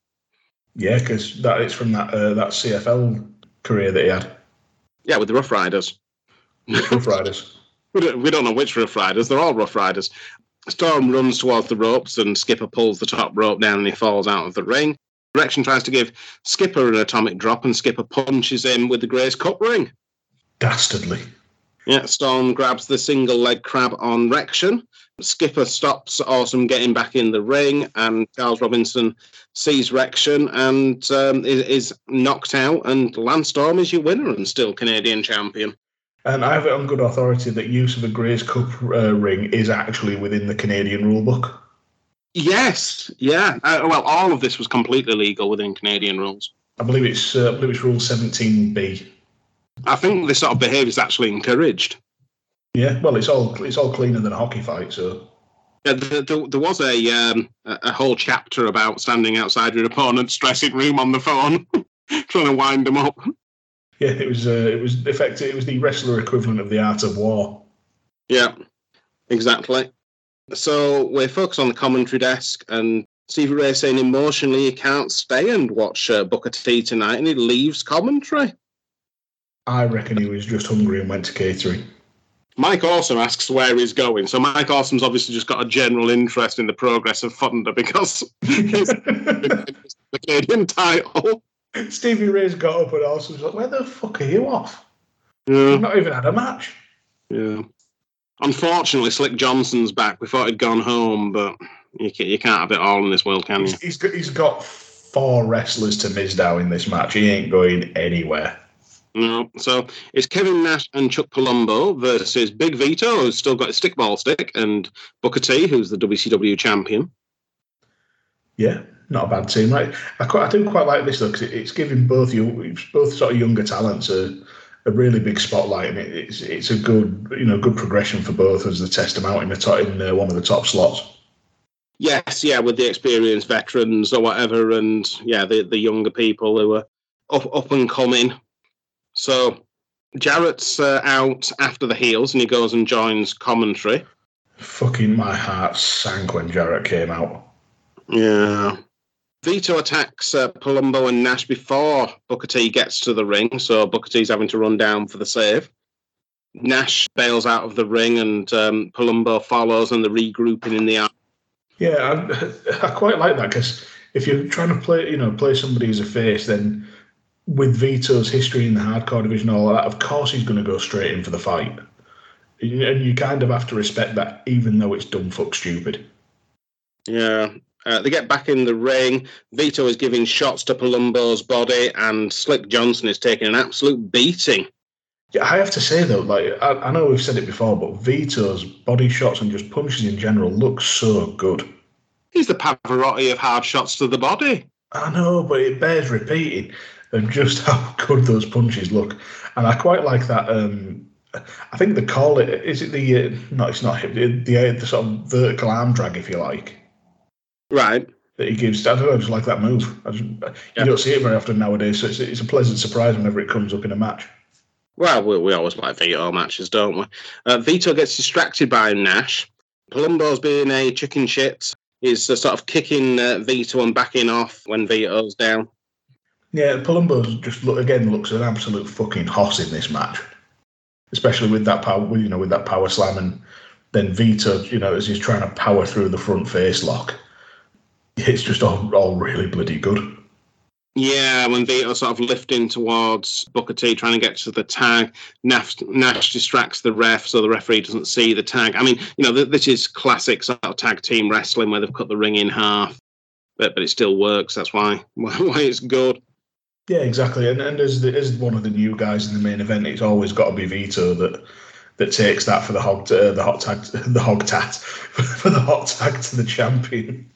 Yeah, because that it's from that uh, that CFL career that he had. Yeah, with the Rough Riders. Rough Riders. We don't, we don't know which Rough Riders. They're all Rough Riders. Storm runs towards the ropes, and Skipper pulls the top rope down, and he falls out of the ring. Direction tries to give Skipper an atomic drop, and Skipper punches him with the Gray's Cup ring. Dastardly. Yeah, Storm grabs the single leg crab on Rection. Skipper stops Awesome getting back in the ring, and Charles Robinson sees Rection and um, is, is knocked out. And Lance Storm is your winner and still Canadian champion. And I have it on good authority that use of a Grey's Cup uh, ring is actually within the Canadian rulebook. Yes, yeah. Uh, well, all of this was completely legal within Canadian rules. I believe it's uh, I believe it's Rule 17B. I think this sort of behaviour is actually encouraged. Yeah, well, it's all it's all cleaner than a hockey fight. So Yeah, there, there, there was a um, a whole chapter about standing outside your opponent's dressing room on the phone, trying to wind them up. yeah, it was uh, it was effective. It was the wrestler equivalent of the art of war. Yeah, exactly. So we're focused on the commentary desk, and Stevie Ray saying emotionally he can't stay and watch uh, Booker T tonight, and he leaves commentary. I reckon he was just hungry and went to catering. Mike Awesome asks where he's going. So Mike Awesome's obviously just got a general interest in the progress of Thunder because he's the Canadian title. Stevie Ray's got up and also was like, "Where the fuck are you off? Yeah, We've not even had a match." yeah. Unfortunately, Slick Johnson's back. We thought he'd gone home, but you can't, you can't have it all in this world, can you? He's, he's got four wrestlers to Mizdow in this match. He ain't going anywhere. No. So it's Kevin Nash and Chuck Palumbo versus Big Vito, who's still got a stickball stick, and Booker T, who's the WCW champion. Yeah, not a bad team, right? I quite, I do quite like this though because it, it's giving both you, both sort of younger talents a, a really big spotlight, and it, it's it's a good you know good progression for both as they test them out in the top, in uh, one of the top slots. Yes, yeah, with the experienced veterans or whatever, and yeah, the, the younger people who are up up and coming. So Jarrett's uh, out after the heels, and he goes and joins commentary. Fucking my heart sank when Jarrett came out. Yeah. Vito attacks uh, Palumbo and Nash before Booker T gets to the ring, so Booker T's having to run down for the save. Nash bails out of the ring, and um, Palumbo follows, and the regrouping in the arm. Yeah, I, I quite like that because if you're trying to play, you know, play somebody as a face, then with Vito's history in the hardcore division, all that, of course he's going to go straight in for the fight, and you kind of have to respect that, even though it's dumb fuck stupid. Yeah. Uh, they get back in the ring. Vito is giving shots to Palumbo's body, and Slick Johnson is taking an absolute beating. Yeah, I have to say though, like I, I know we've said it before, but Vito's body shots and just punches in general look so good. He's the Pavarotti of hard shots to the body. I know, but it bears repeating of just how good those punches look, and I quite like that. Um, I think the call it is it the uh, no, it's not the the, the sort of vertical arm drag, if you like, Right. that he gives. I don't know, I just like that move. I just, Yeah. You don't see it very often nowadays, so it's, it's a pleasant surprise whenever it comes up in a match. Well, we, we always like Vito matches, don't we? Uh, Vito gets distracted by Nash. Palumbo's being a chicken shit. He's uh, sort of kicking uh, Vito and backing off when Vito's down. Yeah, Palumbo's just look again looks an absolute fucking hoss in this match, especially with that power, you know, with that power slam, and then Vito, you know, as he's trying to power through the front face lock, it's just all, all really bloody good. Yeah, when Vito's sort of lifting towards Booker T, trying to get to the tag, Nash, Nash distracts the ref so the referee doesn't see the tag. I mean, you know, th- this is classic sort of tag team wrestling where they've cut the ring in half. but but it still works. That's why why it's good. Yeah, exactly. And and as the, as one of the new guys in the main event, it's always got to be Vito that that takes that for the hog uh, the hot tag the hog tat for the hot tag to the champion.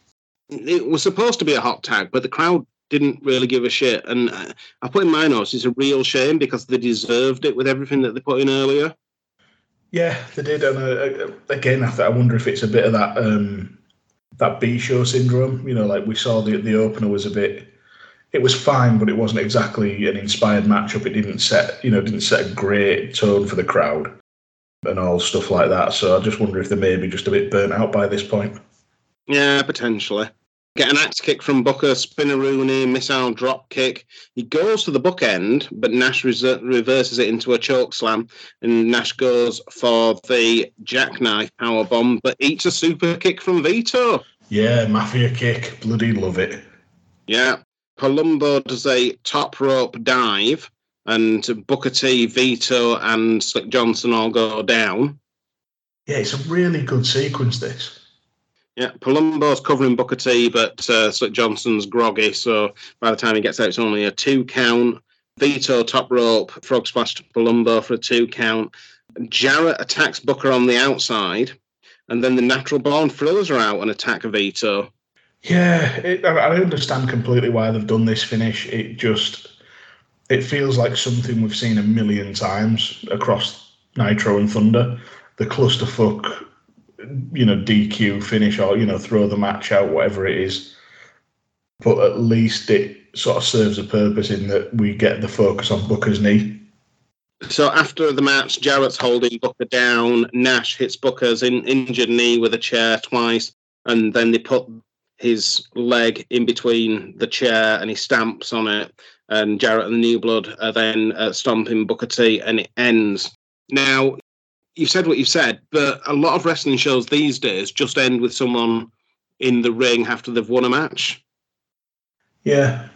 It was supposed to be a hot tag, but the crowd didn't really give a shit. And uh, I put in my notes, it's a real shame because they deserved it with everything that they put in earlier. Yeah, they did. And uh, again, I, th- I wonder if it's a bit of that um, that B show syndrome. You know, like we saw the the opener was a bit. It was fine, but it wasn't exactly an inspired matchup. It didn't set, you know, didn't set a great tone for the crowd and all stuff like that. So I just wonder if they may be just a bit burnt out by this point. Yeah, potentially. Get an axe kick from Booker, Spinneroonie, missile drop kick. He goes to the bookend, but Nash res- reverses it into a choke slam, and Nash goes for the jackknife power bomb, but eats a super kick from Vito. Yeah, mafia kick, bloody love it. Yeah, Palumbo does a top rope dive, and Booker T, Vito, and Slick Johnson all go down. Yeah, it's a really good sequence. This. Yeah, Palumbo's covering Booker T, but uh, Slick Johnson's groggy, so by the time he gets out, it's only a two count. Vito top rope, frog splash to Palumbo for a two count. Jarrett attacks Booker on the outside, and then the natural born thrillers are out and attack Vito. Yeah, it, I understand completely why they've done this finish. It just it feels like something we've seen a million times across Nitro and Thunder. The clusterfuck, you know, DQ finish or you know throw the match out, whatever it is. But at least it sort of serves a purpose in that we get the focus on Booker's knee. So after the match, Jarrett's holding Booker down. Nash hits Booker's in, injured knee with a chair twice, and then they put his leg in between the chair and he stamps on it. And Jarrett and the New Blood are then uh, stomping Booker T, and it ends. Now, you've said what you've said, but a lot of wrestling shows these days just end with someone in the ring after they've won a match. Yeah,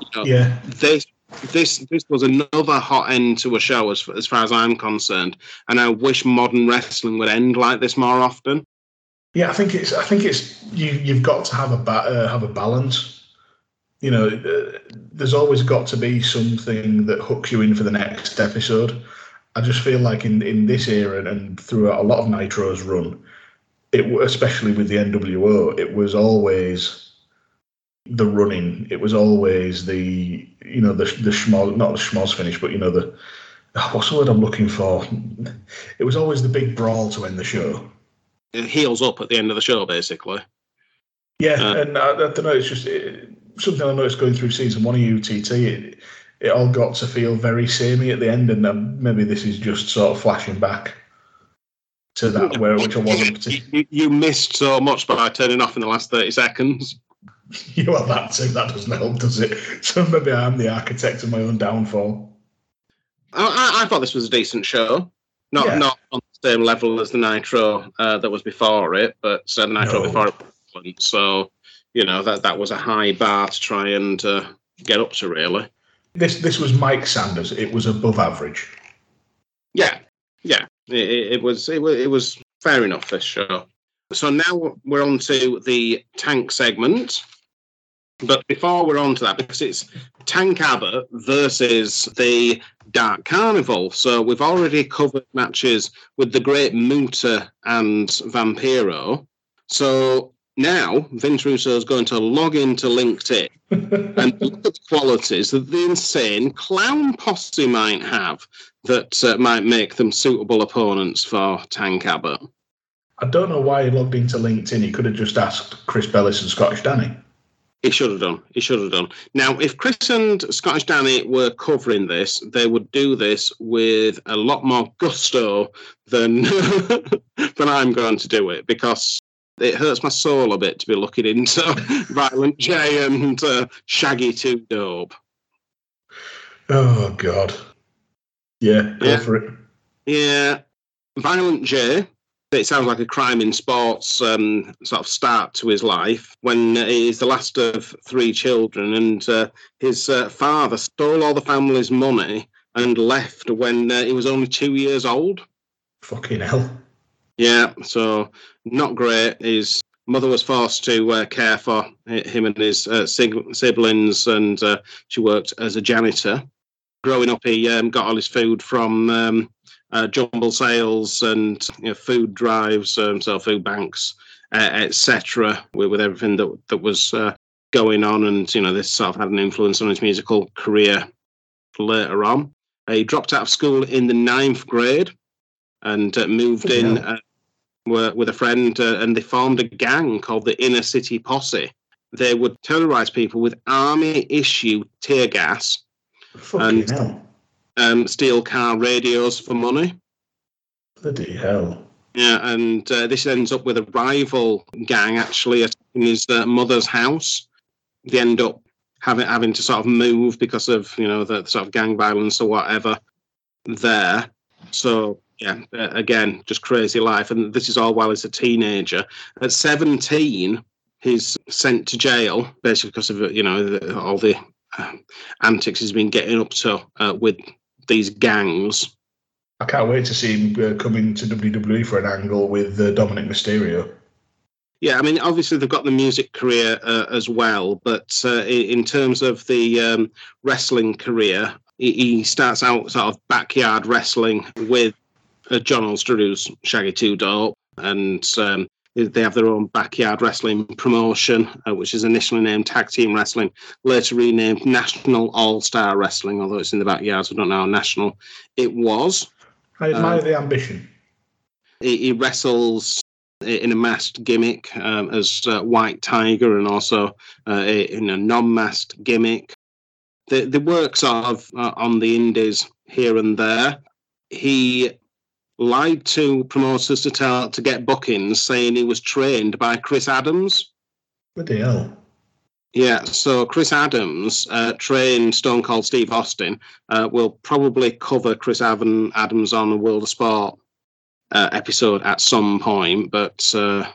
You know, yeah, this this this was another hot end to a show as as far as I'm concerned, and I wish modern wrestling would end like this more often. Yeah. I think it's I think it's you. You've got to have a ba- uh, have a balance. You know, uh, there's always got to be something that hooks you in for the next episode. I just feel like in in this era and throughout a lot of Nitro's run, it especially with the NWO, it was always the running. It was always the you know the the schmoz, not the schmoz finish, but you know the oh, what's the word I'm looking for? It was always the big brawl to end the show. It heals up at the end of the show, basically. Yeah, Uh, and I, I don't know. It's just it, something I noticed going through season one of UTT. It, it all got to feel very samey at the end, and um, maybe this is just sort of flashing back to that where which I wasn't. Particularly, You, you missed so much by turning off in the last thirty seconds. you know that too. That doesn't help, does it? So maybe I'm the architect of my own downfall. I, I, I thought this was a decent show. Not Yeah. not on the same level as the Nitro uh, that was before it, but uh, the Nitro No. before it. So you know that that was a high bar to try and uh, get up to, really. This this was Mike Sanders. It was above average. Yeah, yeah. It, it, was it was it was fair enough. This show. So now we're on to the tank segment. But before we're on to that, because it's Tank Abbott versus the Dark Carnival. So we've already covered matches with the Great Muta and Vampiro. So now Vince Russo is going to log into LinkedIn and look at the qualities that the insane clown posse might have that uh, might make them suitable opponents for Tank Abbott. I don't know why he logged into LinkedIn. He could have just asked Chris Bellis and Scottish Danny. He should have done. He should have done. Now, if Chris and Scottish Danny were covering this, they would do this with a lot more gusto than than I'm going to do it because it hurts my soul a bit to be looking into Violent J and uh, Shaggy Two Dope. Oh God. Yeah, go Yeah. for it. Yeah, Violent J. It sounds like a crime in sports um, sort of start to his life when uh, he's the last of three children, and uh, his uh, father stole all the family's money and left when uh, he was only two years old. Fucking hell. Yeah, so not great. His mother was forced to uh, care for him and his uh, siblings, and uh, she worked as a janitor. Growing up, he um, got all his food from um, uh, jumble sales and you know, food drives, um, so food banks, uh, etc. With, with everything that that was uh, going on, and you know this sort of had an influence on his musical career later on. Uh, he dropped out of school in the ninth grade and uh, moved Bloody in uh, with a friend, uh, and they formed a gang called the Inner City Posse. They would terrorise people with army issue tear gas, Fucking And- hell. Um, steal car radios for money. Bloody hell. Yeah, and uh, this ends up with a rival gang actually attacking his uh, mother's house. They end up having having to sort of move because of you know the sort of gang violence or whatever there. So yeah, uh, again, just crazy life, and this is all while he's a teenager. At seventeen, he's sent to jail basically because of you know the, all the uh, antics he's been getting up to uh, with these gangs. I can't wait to see him uh, come into WWE for an angle with uh, Dominik Mysterio. Yeah, I mean, obviously they've got the music career uh, as well, but uh, in terms of the um, wrestling career, he, he starts out sort of backyard wrestling with uh, John Utsler, who's Shaggy Two Dope, and um, they have their own backyard wrestling promotion, uh, which is initially named Tag Team Wrestling, later renamed National All Star Wrestling, although it's in the backyard, so I don't know how national it was. I admire Uh, the ambition. he, he wrestles in a masked gimmick um, as uh, White Tiger and also uh, in a non-masked gimmick. The, they work sort of uh, on the indies here and there. He lied to promoters to tell to get bookings, saying he was trained by Chris Adams. What the hell. Yeah, so Chris Adams uh, trained Stone Cold Steve Austin. Uh, we'll probably cover Chris Avan Adams on a World of Sport uh, episode at some point, but uh,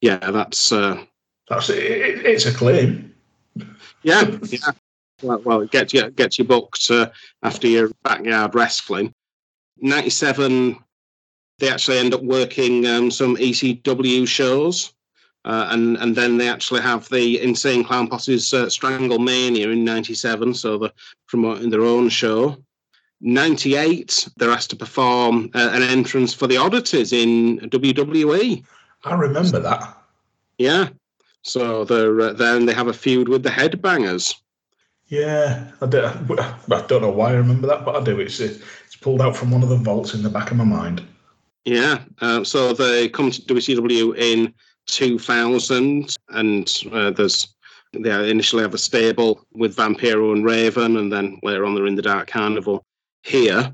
yeah, that's uh, That's it, it, It's a claim. yeah, yeah. Well, well, it gets you gets you booked uh, after your backyard wrestling. Ninety-seven, they actually end up working um, some ECW shows. Uh, and and then they actually have the Insane Clown Posse's uh, Strangle Mania in '97, so they're promoting their own show. '98, they're asked to perform uh, an entrance for the Oddities in WWE. I remember that. Yeah, so they're uh, then they have a feud with the Headbangers. Yeah, I, do, I don't know why I remember that, but I do. It's it's pulled out from one of the vaults in the back of my mind. Yeah, uh, so they come to WCW in 2000, and uh, there's they initially have a stable with Vampiro and Raven, and then later on they're in the Dark Carnival. Here,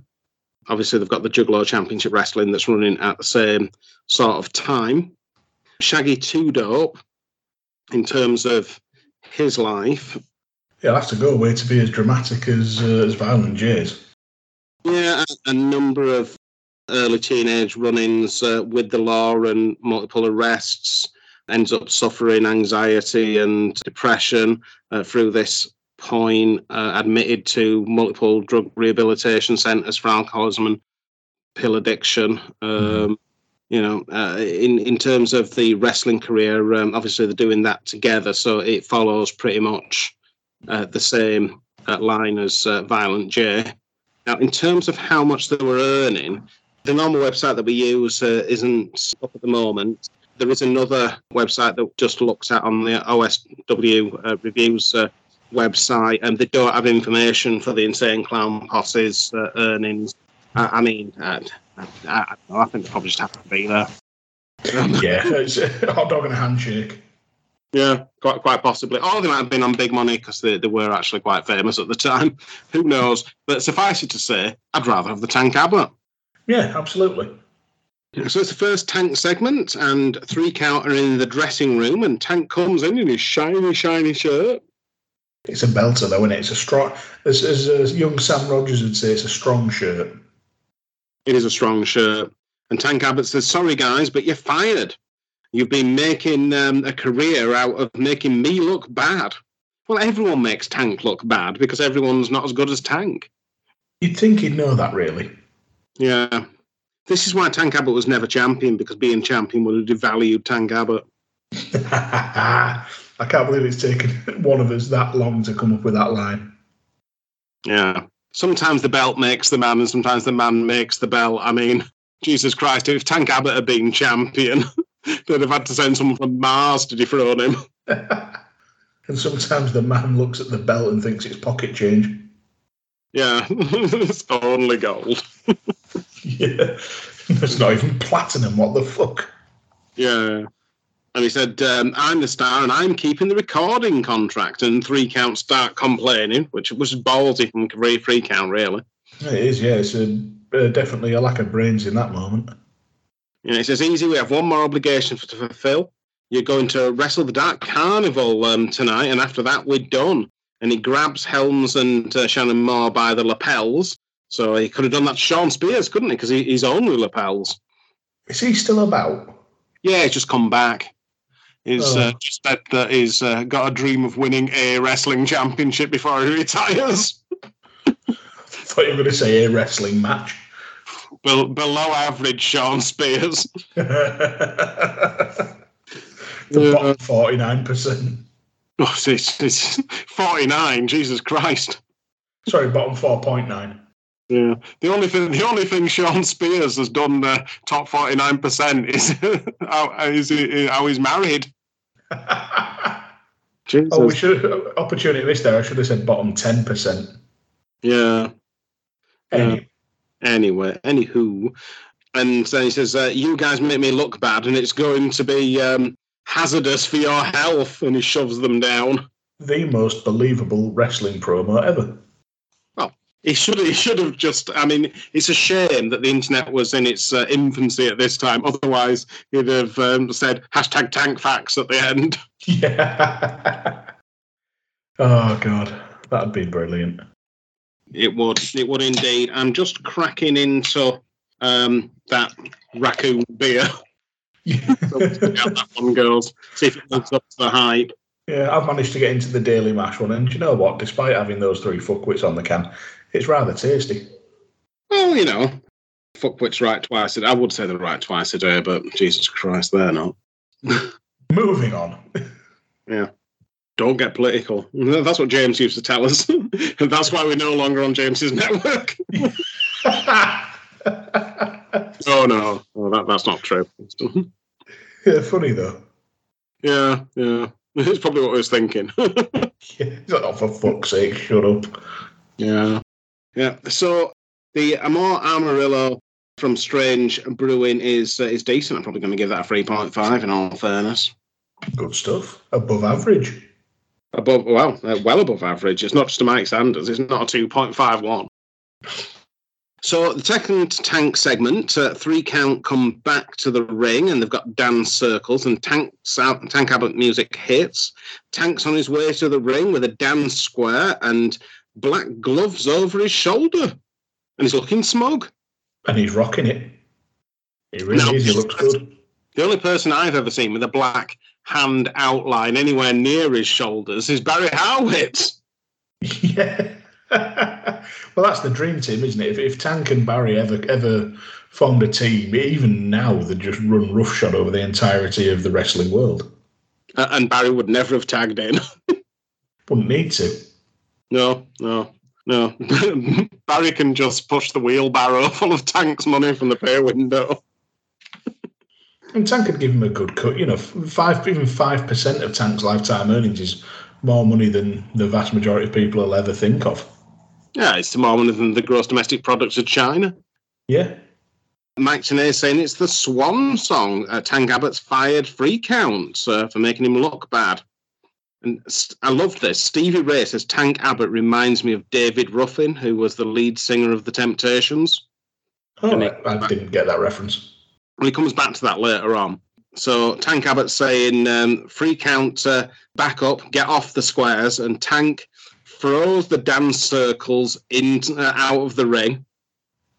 obviously, they've got the Juggalo Championship Wrestling that's running at the same sort of time. Shaggy Two Dope, in terms of his life, He'll have to go away to be as dramatic as uh, as Violent J's. Yeah, a, a number of early teenage run-ins uh, with the law and multiple arrests. Ends up suffering anxiety and depression uh, through this point. Uh, admitted to multiple drug rehabilitation centres for alcoholism and pill addiction. Um, You know, uh, in in terms of the wrestling career, um, obviously they're doing that together, so it follows pretty much uh, the same uh, line as uh, Violent J. Now, in terms of how much they were earning, the normal website that we use uh, isn't up at the moment. There is another website that just looks at on the OSW uh, reviews uh, website, and they don't have information for the Insane Clown Posse's uh, earnings. I, I mean, uh, I, I, I think they probably just have to be there. Um, Yeah, it's a hot dog and a handshake. yeah, quite quite possibly. Or they might have been on big money because they, they were actually quite famous at the time. Who knows? But suffice it to say, I'd rather have the Tank Abbott. Yeah, absolutely. So it's the first Tank segment, and three count are in the dressing room, and Tank comes in in his shiny, shiny shirt. It's a belter though, and it? it's a strong. As, as uh, young Sam Rogers would say, it's a strong shirt. It is a strong shirt. And Tank Abbott says, Sorry, guys, but you're fired. You've been making um, a career out of making me look bad. Well, everyone makes Tank look bad because everyone's not as good as Tank. You'd think he'd know that, really. Yeah. This is why Tank Abbott was never champion because being champion would have devalued Tank Abbott. I can't believe it's taken one of us that long to come up with that line. Yeah. Sometimes the belt makes the man, and sometimes the man makes the belt. I mean, Jesus Christ, if Tank Abbott had been champion, they'd have had to send someone from Mars to dethrone him. And sometimes the man looks at the belt and thinks it's pocket change. Yeah, it's only gold. Yeah. It's not even platinum. What the fuck? Yeah. And he said, um, I'm the star and I'm keeping the recording contract. And three count start complaining, which was ballsy from free count, really. It is, yeah. It's a, uh, definitely a lack of brains in that moment. You know, he says, easy, we have one more obligation for, to fulfill. You're going to wrestle the Dark Carnival um, tonight, and after that, we're done. And he grabs Helms and uh, Shannon Moore by the lapels. So he could have done that to Shawn Spears, couldn't he? Because he, he's only lapels. Is he still about? Yeah, he's just come back. He's Oh. uh, just said that he's uh, got a dream of winning a wrestling championship before he retires. thought you were going to say a wrestling match. Bel- below average Shawn Spears. the Yeah. bottom forty nine percent. Oh, it's, it's 49, Jesus Christ. Sorry, bottom four point nine. Yeah. The only thing, the only thing Shawn Spears has done uh, top 49% is how, is how he's married. Jesus. oh, we should opportunity missed there. I should have said bottom ten percent. yeah. Anyway, Anyway, anywho, and then he says, uh, "You guys make me look bad, and it's going to be um, hazardous for your health." And he shoves them down. the most believable wrestling promo ever. He should he should have just. I mean, it's a shame that the internet was in its uh, infancy at this time. Otherwise, he'd have um, said hashtag tank facts at the end. Yeah. oh god, that'd be brilliant. It would. It would indeed. I'm just cracking into um, that raccoon beer. So we'll that one goes. See if it lives up to the hype. Yeah, I've managed to get into the Daily Mash one, and do you know what? Despite having those three fuckwits on the can, it's rather tasty. Well, you know, fuckwits right twice. I would say they're right twice a day, but Jesus Christ, they're not. Moving on. Yeah. Don't get political. That's what James used to tell us. and that's why we're no longer on James's network. Oh, no. Oh, that, that's not true. yeah, funny though. yeah, yeah. It's probably what I was thinking. Yeah, oh, for fuck's sake, shut up. Yeah. Yeah. So the Amor Amarillo from Strange Brewing is uh, is decent. I'm probably going to give that a 3.5 in all fairness. Good stuff. Above average. Above, well, uh, well above average. It's not just a Mike Sanders. It's not a 2.51. So the second tank segment, uh, three count come back to the ring, and they've got dance circles and tank tank Abbott music hits. Tank's on his way to the ring with a dance square and black gloves over his shoulder, and he's looking smug. And he's rocking it. He really No. is. He looks good. The only person I've ever seen with a black hand outline anywhere near his shoulders is Barry Horowitz. yeah. well, that's the dream team, isn't it? If, if Tank and Barry ever ever formed a team, even now they'd just run roughshod over the entirety of the wrestling world. Uh, and Barry would never have tagged in. Wouldn't need to. No, no, no. Barry can just push the wheelbarrow full of tanks money from the pay window. And Tank could give him a good cut. You know, five even five percent of Tank's lifetime earnings is more money than the vast majority of people will ever think of. Yeah, it's more money than the gross domestic products of China. Yeah. Mike Tenay saying it's the Swan song. Uh, Tank Abbott's fired free counts uh, for making him look bad. And I loved this. Stevie Ray says Tank Abbott reminds me of David Ruffin, who was the lead singer of The Temptations. Oh, And I, it- I didn't get that reference. Well, he comes back to that later on. So Tank Abbott saying um, free count, uh, back up, get off the squares, and Tank throws the dance circles in uh, out of the ring.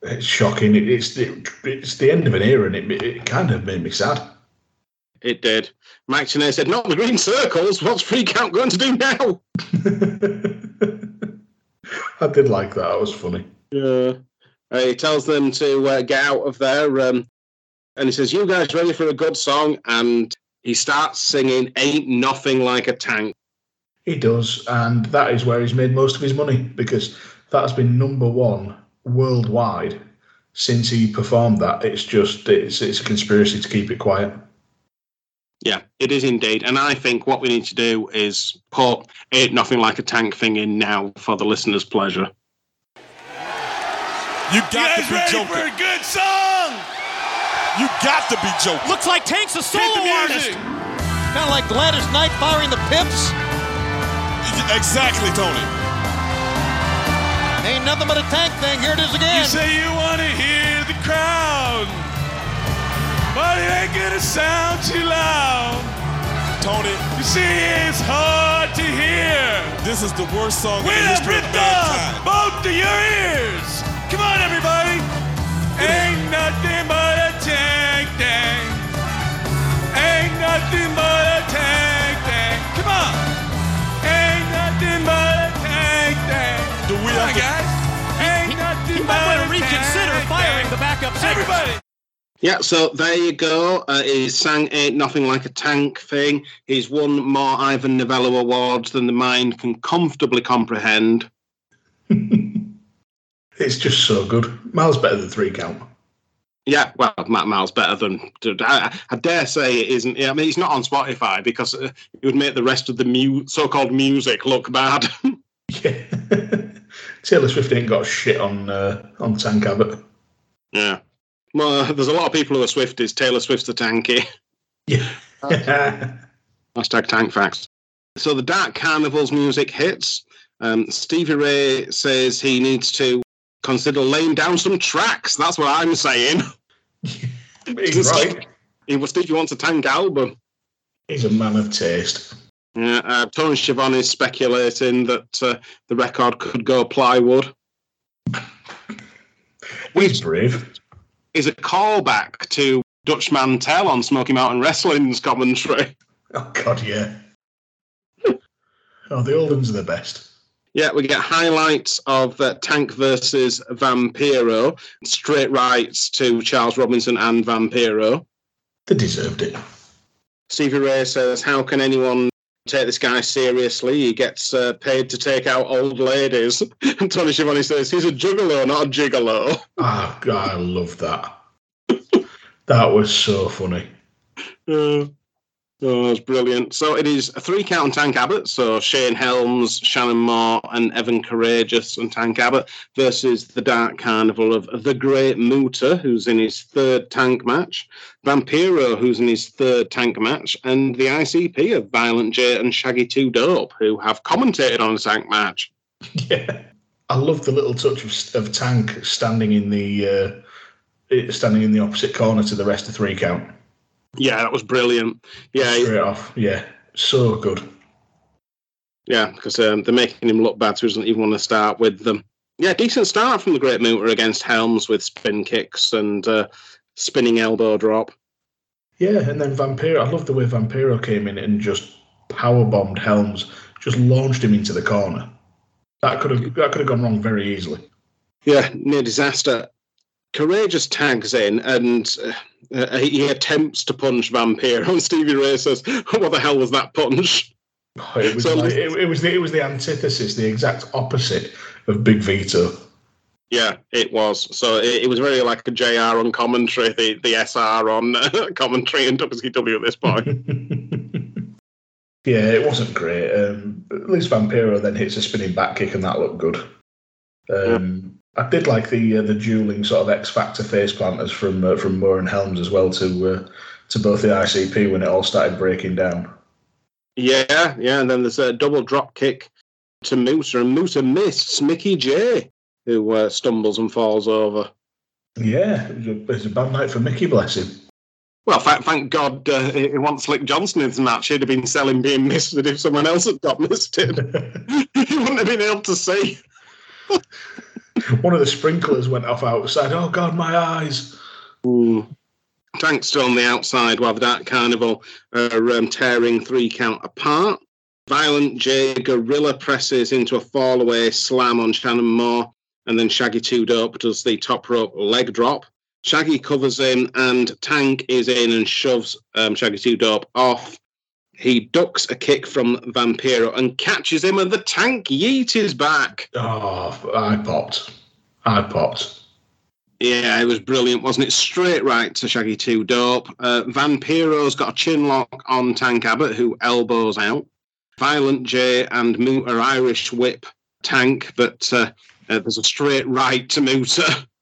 It's shocking. It, it's the it's the end of an era, and it, it kind of made me sad. It did. Tenay said, "Not the green circles. What's free count going to do now?" I did like that. That was funny. Yeah. Uh, he tells them to uh, get out of there, um, and he says, "You guys ready for a good song?" And he starts singing "Ain't Nothing Like a Tank." He does, and that is where he's made most of his money because that has been number one worldwide since he performed that. It's just it's it's a conspiracy to keep it quiet. Yeah, it is indeed. And I think what we need to do is put Ain't Nothing Like a Tank thing in now for the listener's pleasure. You You got to be ready joking. for a good song? You got to be joking. Looks like Tank's a Hit solo the artist. music. Kind of like Gladys Knight firing the pips. Exactly, Tony. Ain't nothing but a tank thing. Here it is You again. say you want to hear the crowd, but it ain't gonna sound too loud. Tony, You see, it's hard to hear. this is the worst song in When the I history of ripped mankind. both of your ears. Come on, everybody. Ain't nothing but a tank thing. Ain't nothing but a tank thing. Come on. Ain't nothing but a tank thing. Do we Come have on, to- guys. Ain't He nothing might but want to reconsider firing the backup singers. Everybody. Yeah, so there you go. Uh, he sang Ain't Nothing Like a Tank thing. He's won more Ivor Novello awards than the mind can comfortably comprehend. It's just so good. Miles better than three count. Yeah, well, Matt Miles better than. I, I dare say it isn't. I mean, it's not on Spotify because uh, it would make the rest of the mu- so-called music look bad. Yeah. Taylor Swift ain't got shit on uh, on Tank Abbott. yeah. Well, there's a lot of people who are Swifties. Taylor Swift's the tanky. Yeah. Hashtag tank facts. So the Dark Carnival's music hits. Um, Stevie Ray says he needs to consider laying down some tracks. That's what I'm saying. He's right. He was Stevie wants a tank album. He's a man of taste. Yeah, uh, Tony Schiavone is speculating that uh, the record could go plywood. He's brave. Is a callback to Dutch Mantell on Smoky Mountain Wrestling's commentary. Oh God, yeah. Oh, the old ones are the best. Yeah, we get highlights of uh, Tank versus Vampiro, straight rights to Charles Robinson and Vampiro. They deserved it. Stevie Ray says, How can anyone take this guy seriously? He gets uh, paid to take out old ladies. And Tony Schiavone says, He's a juggalo, not a gigolo. Oh God, I love that. that was so funny. Uh, oh, that's brilliant. So it is a three count on Tank Abbott. So Shane Helms, Shannon Moore, and Evan Karagias and Tank Abbott versus the Dark Carnival of the Great Muta, who's in his third tank match, Vampiro, who's in his third tank match, and the ICP of Violent J and Shaggy Two Dope, who have commentated on a tank match. Yeah, I love the little touch of, of Tank standing in the uh, standing in the opposite corner to the rest of three count. Yeah, that was brilliant. Yeah, Straight off, yeah, so good. Yeah, because um, they're making him look bad, so he doesn't even want to start with them. Yeah, decent start from the Great Muta against Helms with spin kicks and uh, spinning elbow drop. Yeah, and then Vampiro. I love the way Vampiro came in and just power bombed Helms, just launched him into the corner. That could have that could have gone wrong very easily. Yeah, near disaster. Karagias tags in and uh, he attempts to punch Vampiro, and Stevie Ray says, "What the hell was that punch?" Oh, It was So- like, it, it was the it was the antithesis, the exact opposite of Big Vito. Yeah, it was. So it, it was very like a JR on commentary, the, the SR on uh, commentary in WCW at this point. yeah, it wasn't great. Um, at least Vampiro then hits a spinning back kick, and that looked good. Um, I did like the uh, the dueling sort of X Factor face planters from uh, from Moore and Helms as well to uh, to both the ICP when it all started breaking down. Yeah, yeah, and then there's a double drop kick to Muta, and Muta missed Mickey J, who uh, stumbles and falls over. Yeah, it was, a, it was a bad night for Mickey, bless him. Well, thank, thank God uh, it wants Slick Johnson in the match. He'd have been selling being missed if someone else had got misted. he wouldn't have been able to see. One of the sprinklers went off outside. Oh God, my eyes! Tank's still on the outside while the Dark Carnival are um, tearing three count apart. Violent J gorilla presses into a fallaway slam on Shannon Moore, and then Shaggy Two Dope does the top rope leg drop. Shaggy covers him, and Tank is in and shoves um, Shaggy Two Dope off. He ducks a kick from Vampiro and catches him, and the Tank yeet is back. Oh, I popped. I popped. Yeah, it was brilliant, wasn't it? Straight right to Shaggy Two Dope. Uh, Vampiro's got a chin lock on Tank Abbott, who elbows out. Violent J and Muta Irish whip Tank, but uh, uh, there's a straight right to Muta.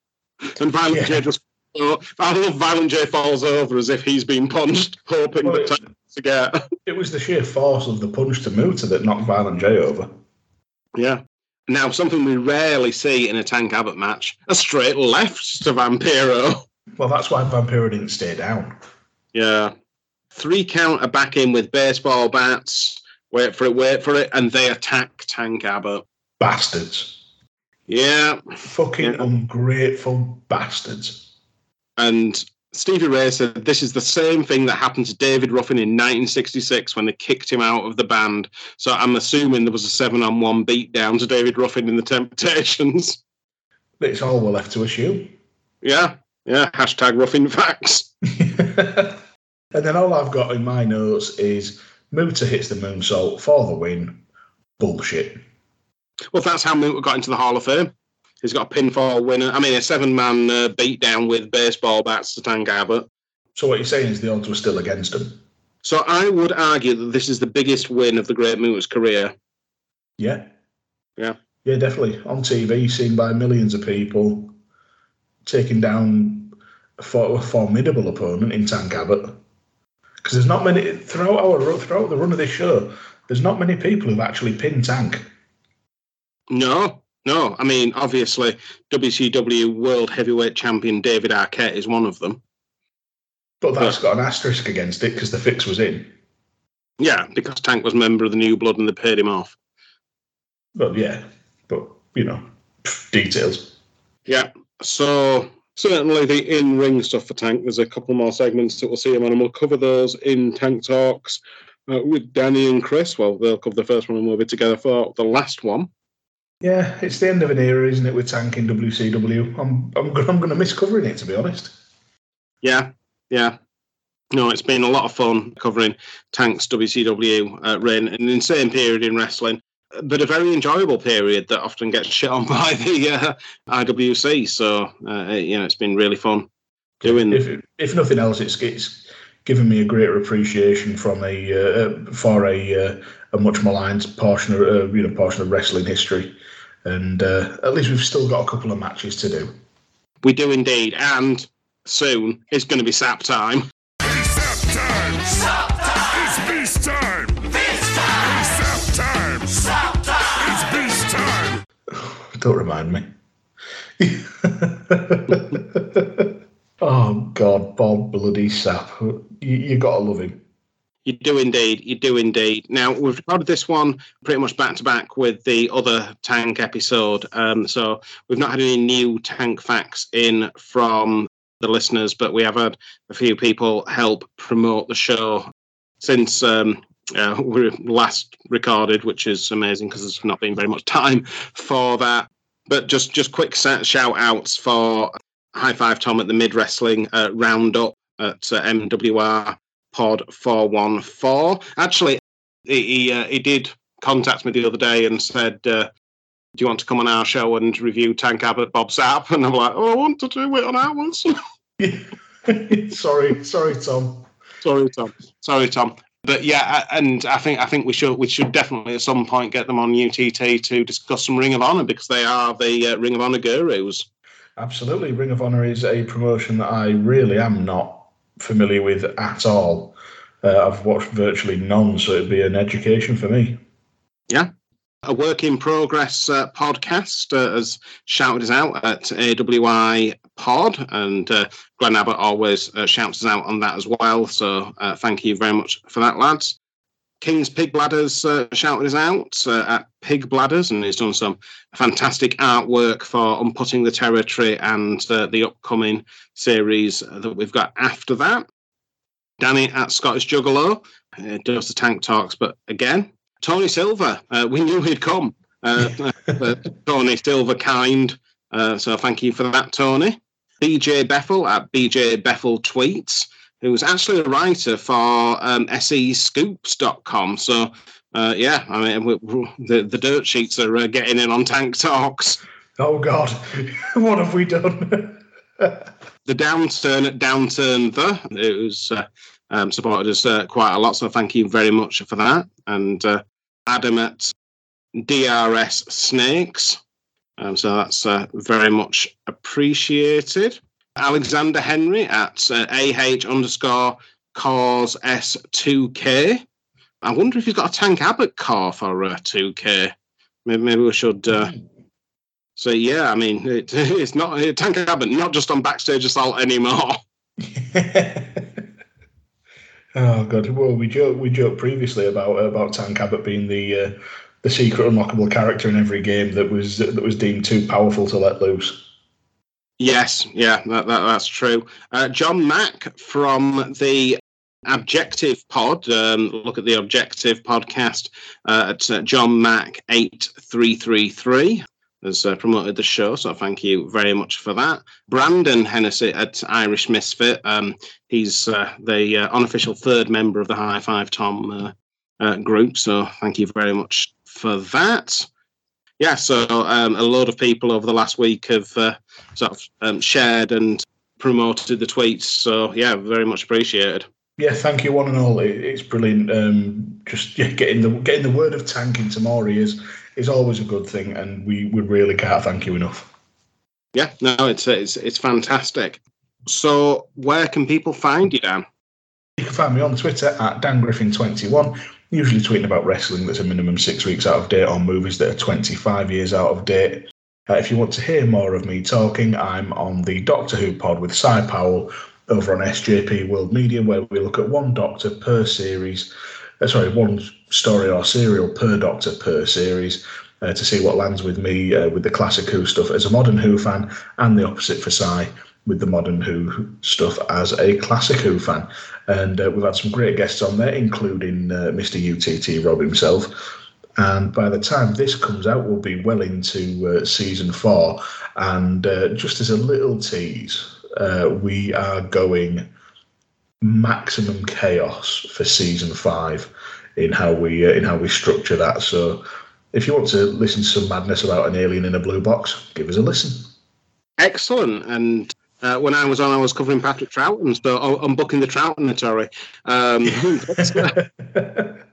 And Violent Yeah. J just. I love Violent J falls over as if he's been punched, hoping Well, that Tank to get. It was the sheer force of the punch to Muta that knocked Violent J over. Yeah. Now, something we rarely see in a Tank Abbott match a straight left to Vampiro. Well, that's why Vampiro didn't stay down. Yeah. 3 Count are back in with baseball bats. Wait for it, wait for it. And they attack Tank Abbott. Bastards. Yeah. Fucking Yeah. ungrateful bastards. And Stevie Ray said this is the same thing that happened to David Ruffin in 1966 when they kicked him out of the band. So I'm assuming there was a seven on one beat down to David Ruffin in the Temptations. It's all we're left to assume. Yeah. Yeah. Hashtag Ruffin facts. and then all I've got in my notes is Muta hits the moonsault for the win. Bullshit. Well, that's how Muta got into the Hall of Fame. He's got a pinfall winner. I mean, a seven man uh, beatdown with baseball bats to Tank Abbott. So what you're saying is the odds were still against him. So I would argue that this is the biggest win of the Great Muta's career. Yeah. Yeah. Yeah, definitely. On TV, seen by millions of people, taking down a, for, a formidable opponent in Tank Abbott. Because there's not many throughout our throughout the run of this show. There's not many people who've actually pinned Tank. No, no. I mean, obviously, WCW World Heavyweight Champion David Arquette is one of them. But that's got an asterisk against it because the fix was in. Yeah, because Tank was a member of the New Blood and they paid him off. But yeah, but you know, details. Yeah. So certainly the in-ring stuff for Tank. There's a couple more segments that we'll see him on, and we'll cover those in Tank Talks uh, with Danny and Chris. Well, they'll cover the first one, and we'll be together for the last one. Yeah, it's the end of an era, isn't it, with Tank in WCW? I'm I'm I'm going to miss covering it to be honest. Yeah, yeah. No, it's been a lot of fun covering Tank's WCW uh, reign, an insane period in wrestling, but a very enjoyable period that often gets shit on by the uh, IWC. So, uh, you know, it's been really fun doing. If if nothing else, it's it's given me a greater appreciation from a uh, for a uh, a much maligned portion of uh, you know portion of wrestling history, and uh, at least we've still got a couple of matches to do. We do indeed, and soon it's going to be sap time. It's sap time. Stop time! It's beast time. This time! It's sap time. Stop time! It's beast time. Don't remind me. oh God, Bob Bloody Sapp, you, you gotta love him. You do indeed. You do indeed. Now we've recorded this one pretty much back to back with the other tank episode. Um, so we've not had any new tank facts in from the listeners, but we have had a few people help promote the show since um, uh, we last recorded, which is amazing because there's not been very much time for that. But just just quick shout outs for High Five Tom at the Mid Wrestling uh, Roundup at uh, MWR Pod four one four. Actually, he he, uh, he did contact me the other day and said, uh, "Do you want to come on our show and review Tank Abbott Bob Sapp?" And I'm like, "Oh, I want to do it on ours." sorry, sorry, Tom. Sorry, Tom. Sorry, Tom. But yeah, and I think I think we should we should definitely at some point get them on UTT to discuss some Ring of Honor because they are the uh, Ring of Honor gurus. Absolutely, Ring of Honor is a promotion that I really am not familiar with at all. Uh, I've watched virtually none, so it'd be an education for me. Yeah. A work in progress uh, podcast uh, has shouted us out at AWI Pod, and uh, Glenn Abbott always uh, shouts us out on that as well. So uh, thank you very much for that, lads. King's Pig Bladders uh, shouted us out uh, at Pig Bladders, and he's done some fantastic artwork for Unbooking the Territory and uh, the upcoming series that we've got after that. Danny at Scottish Juggalo uh, does the tank talks, but again, Tony Silver. Uh, we knew he'd come. Uh, Tony Silver, kind. Uh, so thank you for that, Tony. BJ Beffel at BJ Beffel Tweets, who's actually a writer for um, SEScoops.com. So, uh, yeah, I mean, we, we, the, the dirt sheets are uh, getting in on Tank Talks. Oh God, what have we done? the downturn at Downturn the it was uh, um, supported us uh, quite a lot, so thank you very much for that. And uh, Adam at DRS Snakes, um, so that's uh, very much appreciated. Alexander Henry at uh, AH underscore cars S2K. I wonder if he's got a Tank Abbott car for uh, 2K. Maybe, maybe we should. Uh, so yeah, I mean, it, it's not a Tank Abbott, not just on backstage assault anymore. oh God, well, we joked we joked previously about about Tank Abbott being the uh, the secret unlockable character in every game that was that was deemed too powerful to let loose. Yes, yeah, that, that that's true. Uh, John Mack from the Objective Pod. Um, look at the Objective podcast uh, at uh, John Mack eight three three three has uh, promoted the show, so thank you very much for that. Brandon Hennessy at Irish Misfit. Um, he's uh, the uh, unofficial third member of the High Five Tom uh, group, so thank you very much for that. Yeah, so um, a lot of people over the last week have uh, sort of um, shared and promoted the tweets, so yeah, very much appreciated. Yeah, thank you one and all. It's brilliant. Um, just yeah, getting the getting the word of tank into more ears is always a good thing, and we, we really can't thank you enough. Yeah, no, it's it's it's fantastic. So, where can people find you, Dan? You can find me on Twitter at Dan Griffin21, usually tweeting about wrestling that's a minimum six weeks out of date on movies that are 25 years out of date. Uh, if you want to hear more of me talking, I'm on the Doctor Who pod with Cy Powell over on SJP World Media, where we look at one Doctor per series uh, sorry, one story or serial per Doctor per series uh, to see what lands with me uh, with the classic Who stuff as a modern Who fan, and the opposite for Cy with the modern Who stuff as a classic Who fan. And uh, we've had some great guests on there, including uh, Mr. UTT Rob himself. And by the time this comes out, we'll be well into uh, season four. And just as a little tease, we are going maximum chaos for season five in how we uh, in how we structure that. So, if you want to listen to some madness about an alien in a blue box, give us a listen. Excellent. And uh, when I was on, I was covering Patrick Troughton, so I'm booking the Troughtonatory. Um,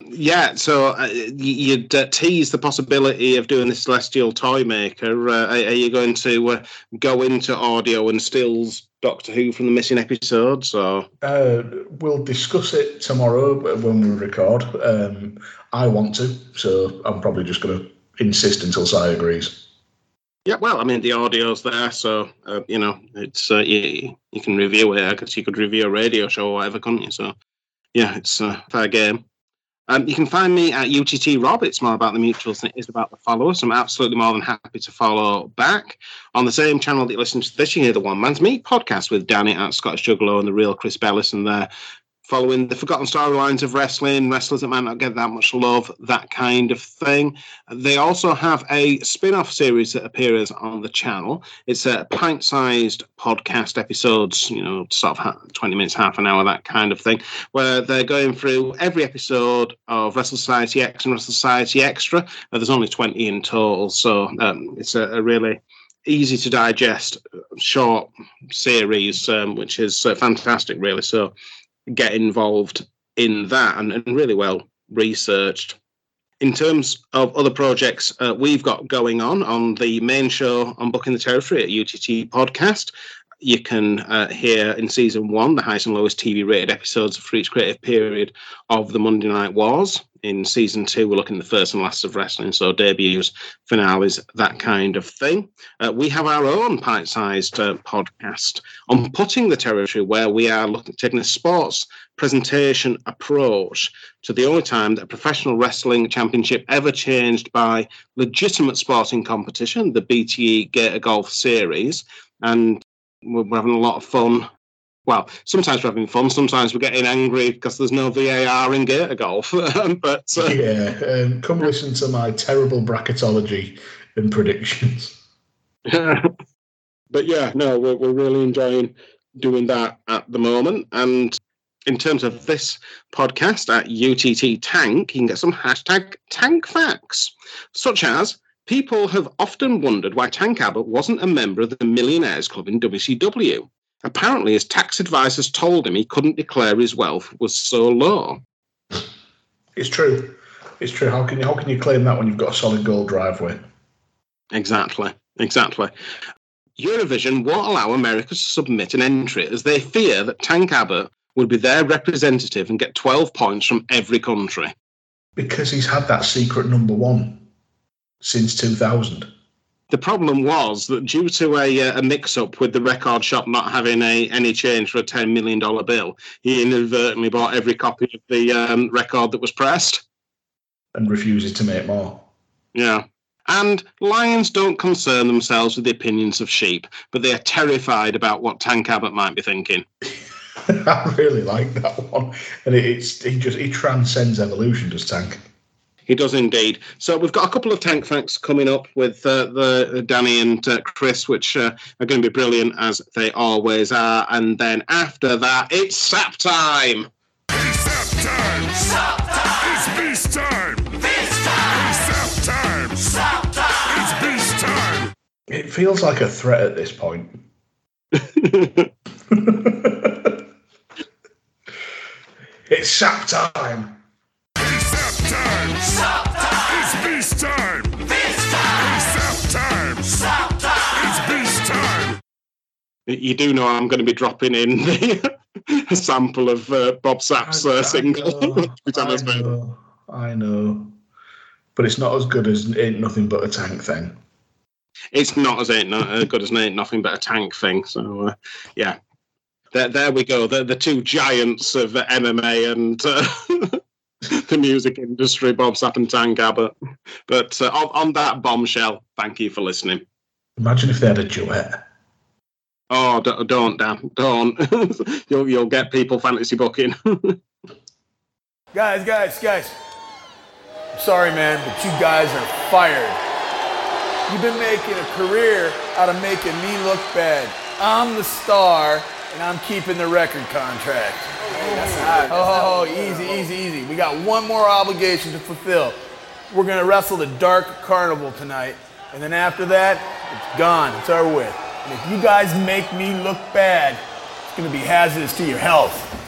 yeah, so uh, you'd uh, tease the possibility of doing the Celestial Toymaker. Uh, are, you going to uh, go into audio and stills Doctor Who from the missing episodes? Or uh, we'll discuss it tomorrow when we record. Um, I want to, so I'm probably just going to insist until Cy agrees. Yeah, well, I mean the audio's there, so uh, you know it's you, you can review it. I guess you could review a radio show or whatever, couldn't you? So yeah, it's a fair game. Um, you can find me at UTT Rob. It's more about the mutuals than it is about the followers. I'm absolutely more than happy to follow back. On the same channel that you listen to this, you hear the One Man's Meat podcast with Danny at Scottish Juggalo and the real Chris Bellison there following the forgotten storylines of wrestling, wrestlers that might not get that much love, that kind of thing. They also have a spin off series that appears on the channel. It's a pint sized podcast episodes, you know, sort of 20 minutes, half an hour, that kind of thing, where they're going through every episode of Wrestle Society X and Wrestle Society Extra. There's only 20 in total, so um, it's a, a really easy to digest short series, um, which is uh, fantastic, really. So get involved in that and, and really well researched. In terms of other projects uh, we've got going on on the main show on Booking the Territory at UTT Podcast, you can uh, hear in season one the highest and lowest TV rated episodes for each creative period of the Monday Night Wars in season two, we're looking at the first and last of wrestling, so debuts, finales, that kind of thing. Uh, we have our own pint sized uh, podcast Unbooking the Territory where we are looking taking a sports presentation approach to the only time that a professional wrestling championship ever changed by legitimate sporting competition, the BTE Gator Golf Series. And we're having a lot of fun well, sometimes we're having fun, sometimes we're getting angry because there's no VAR in Gator Golf. but uh, yeah, um, come listen to my terrible bracketology and predictions. but yeah, no, we're, we're really enjoying doing that at the moment. And in terms of this podcast at UTT Tank, you can get some hashtag tank facts, such as people have often wondered why Tank Abbott wasn't a member of the Millionaires Club in WCW. Apparently, his tax advisors told him he couldn't declare his wealth was so low. It's true. It's true. How can you how can you claim that when you've got a solid gold driveway? Exactly, exactly. Eurovision won't allow America to submit an entry as they fear that Tank Abbott would be their representative and get 12 points from every country. Because he's had that secret number one since 2000. The problem was that due to a, uh, a mix up with the record shop not having a, any change for a $10 million bill, he inadvertently bought every copy of the um, record that was pressed. And refuses to make more. Yeah. And lions don't concern themselves with the opinions of sheep, but they are terrified about what Tank Abbott might be thinking. I really like that one, and it, it's he just he transcends evolution. Does Tank? He does indeed. So we've got a couple of tank facts coming up with uh, the Danny and uh, Chris, which uh, are going to be brilliant as they always are. And then after that, it's sap time. It's sap time. Stop time! It's beast time. This time! It's sap time. Stop time! It's beast time. It feels like a threat at this point. it's sap time. It's sap time. Stop time! It's beast time. This time! It's sap time. Stop time! It's beast time. you do know I'm going to be dropping in the a sample of uh, Bob Sapp's uh, single. know, I I was made. know, I know, but it's not as good as "Ain't Nothing But a Tank" thing. It's not as ain't no, uh, good as ain't nothing but a tank thing. So uh, yeah, there, there we go. The the two giants of uh, MMA and uh, the music industry, Bob Sapp and Tank Abbott. But uh, on, on that bombshell, thank you for listening. Imagine if they had a duet. Oh, d- don't, Dan, don't. you'll you'll get people fantasy booking. Guys, guys, guys. I'm sorry, man, but you guys are fired. You've been making a career out of making me look bad. I'm the star, and I'm keeping the record contract. Oh, oh, easy, easy, easy. We got one more obligation to fulfill. We're gonna wrestle the Dark Carnival tonight, and then after that, it's gone. It's over with. And if you guys make me look bad, it's gonna be hazardous to your health.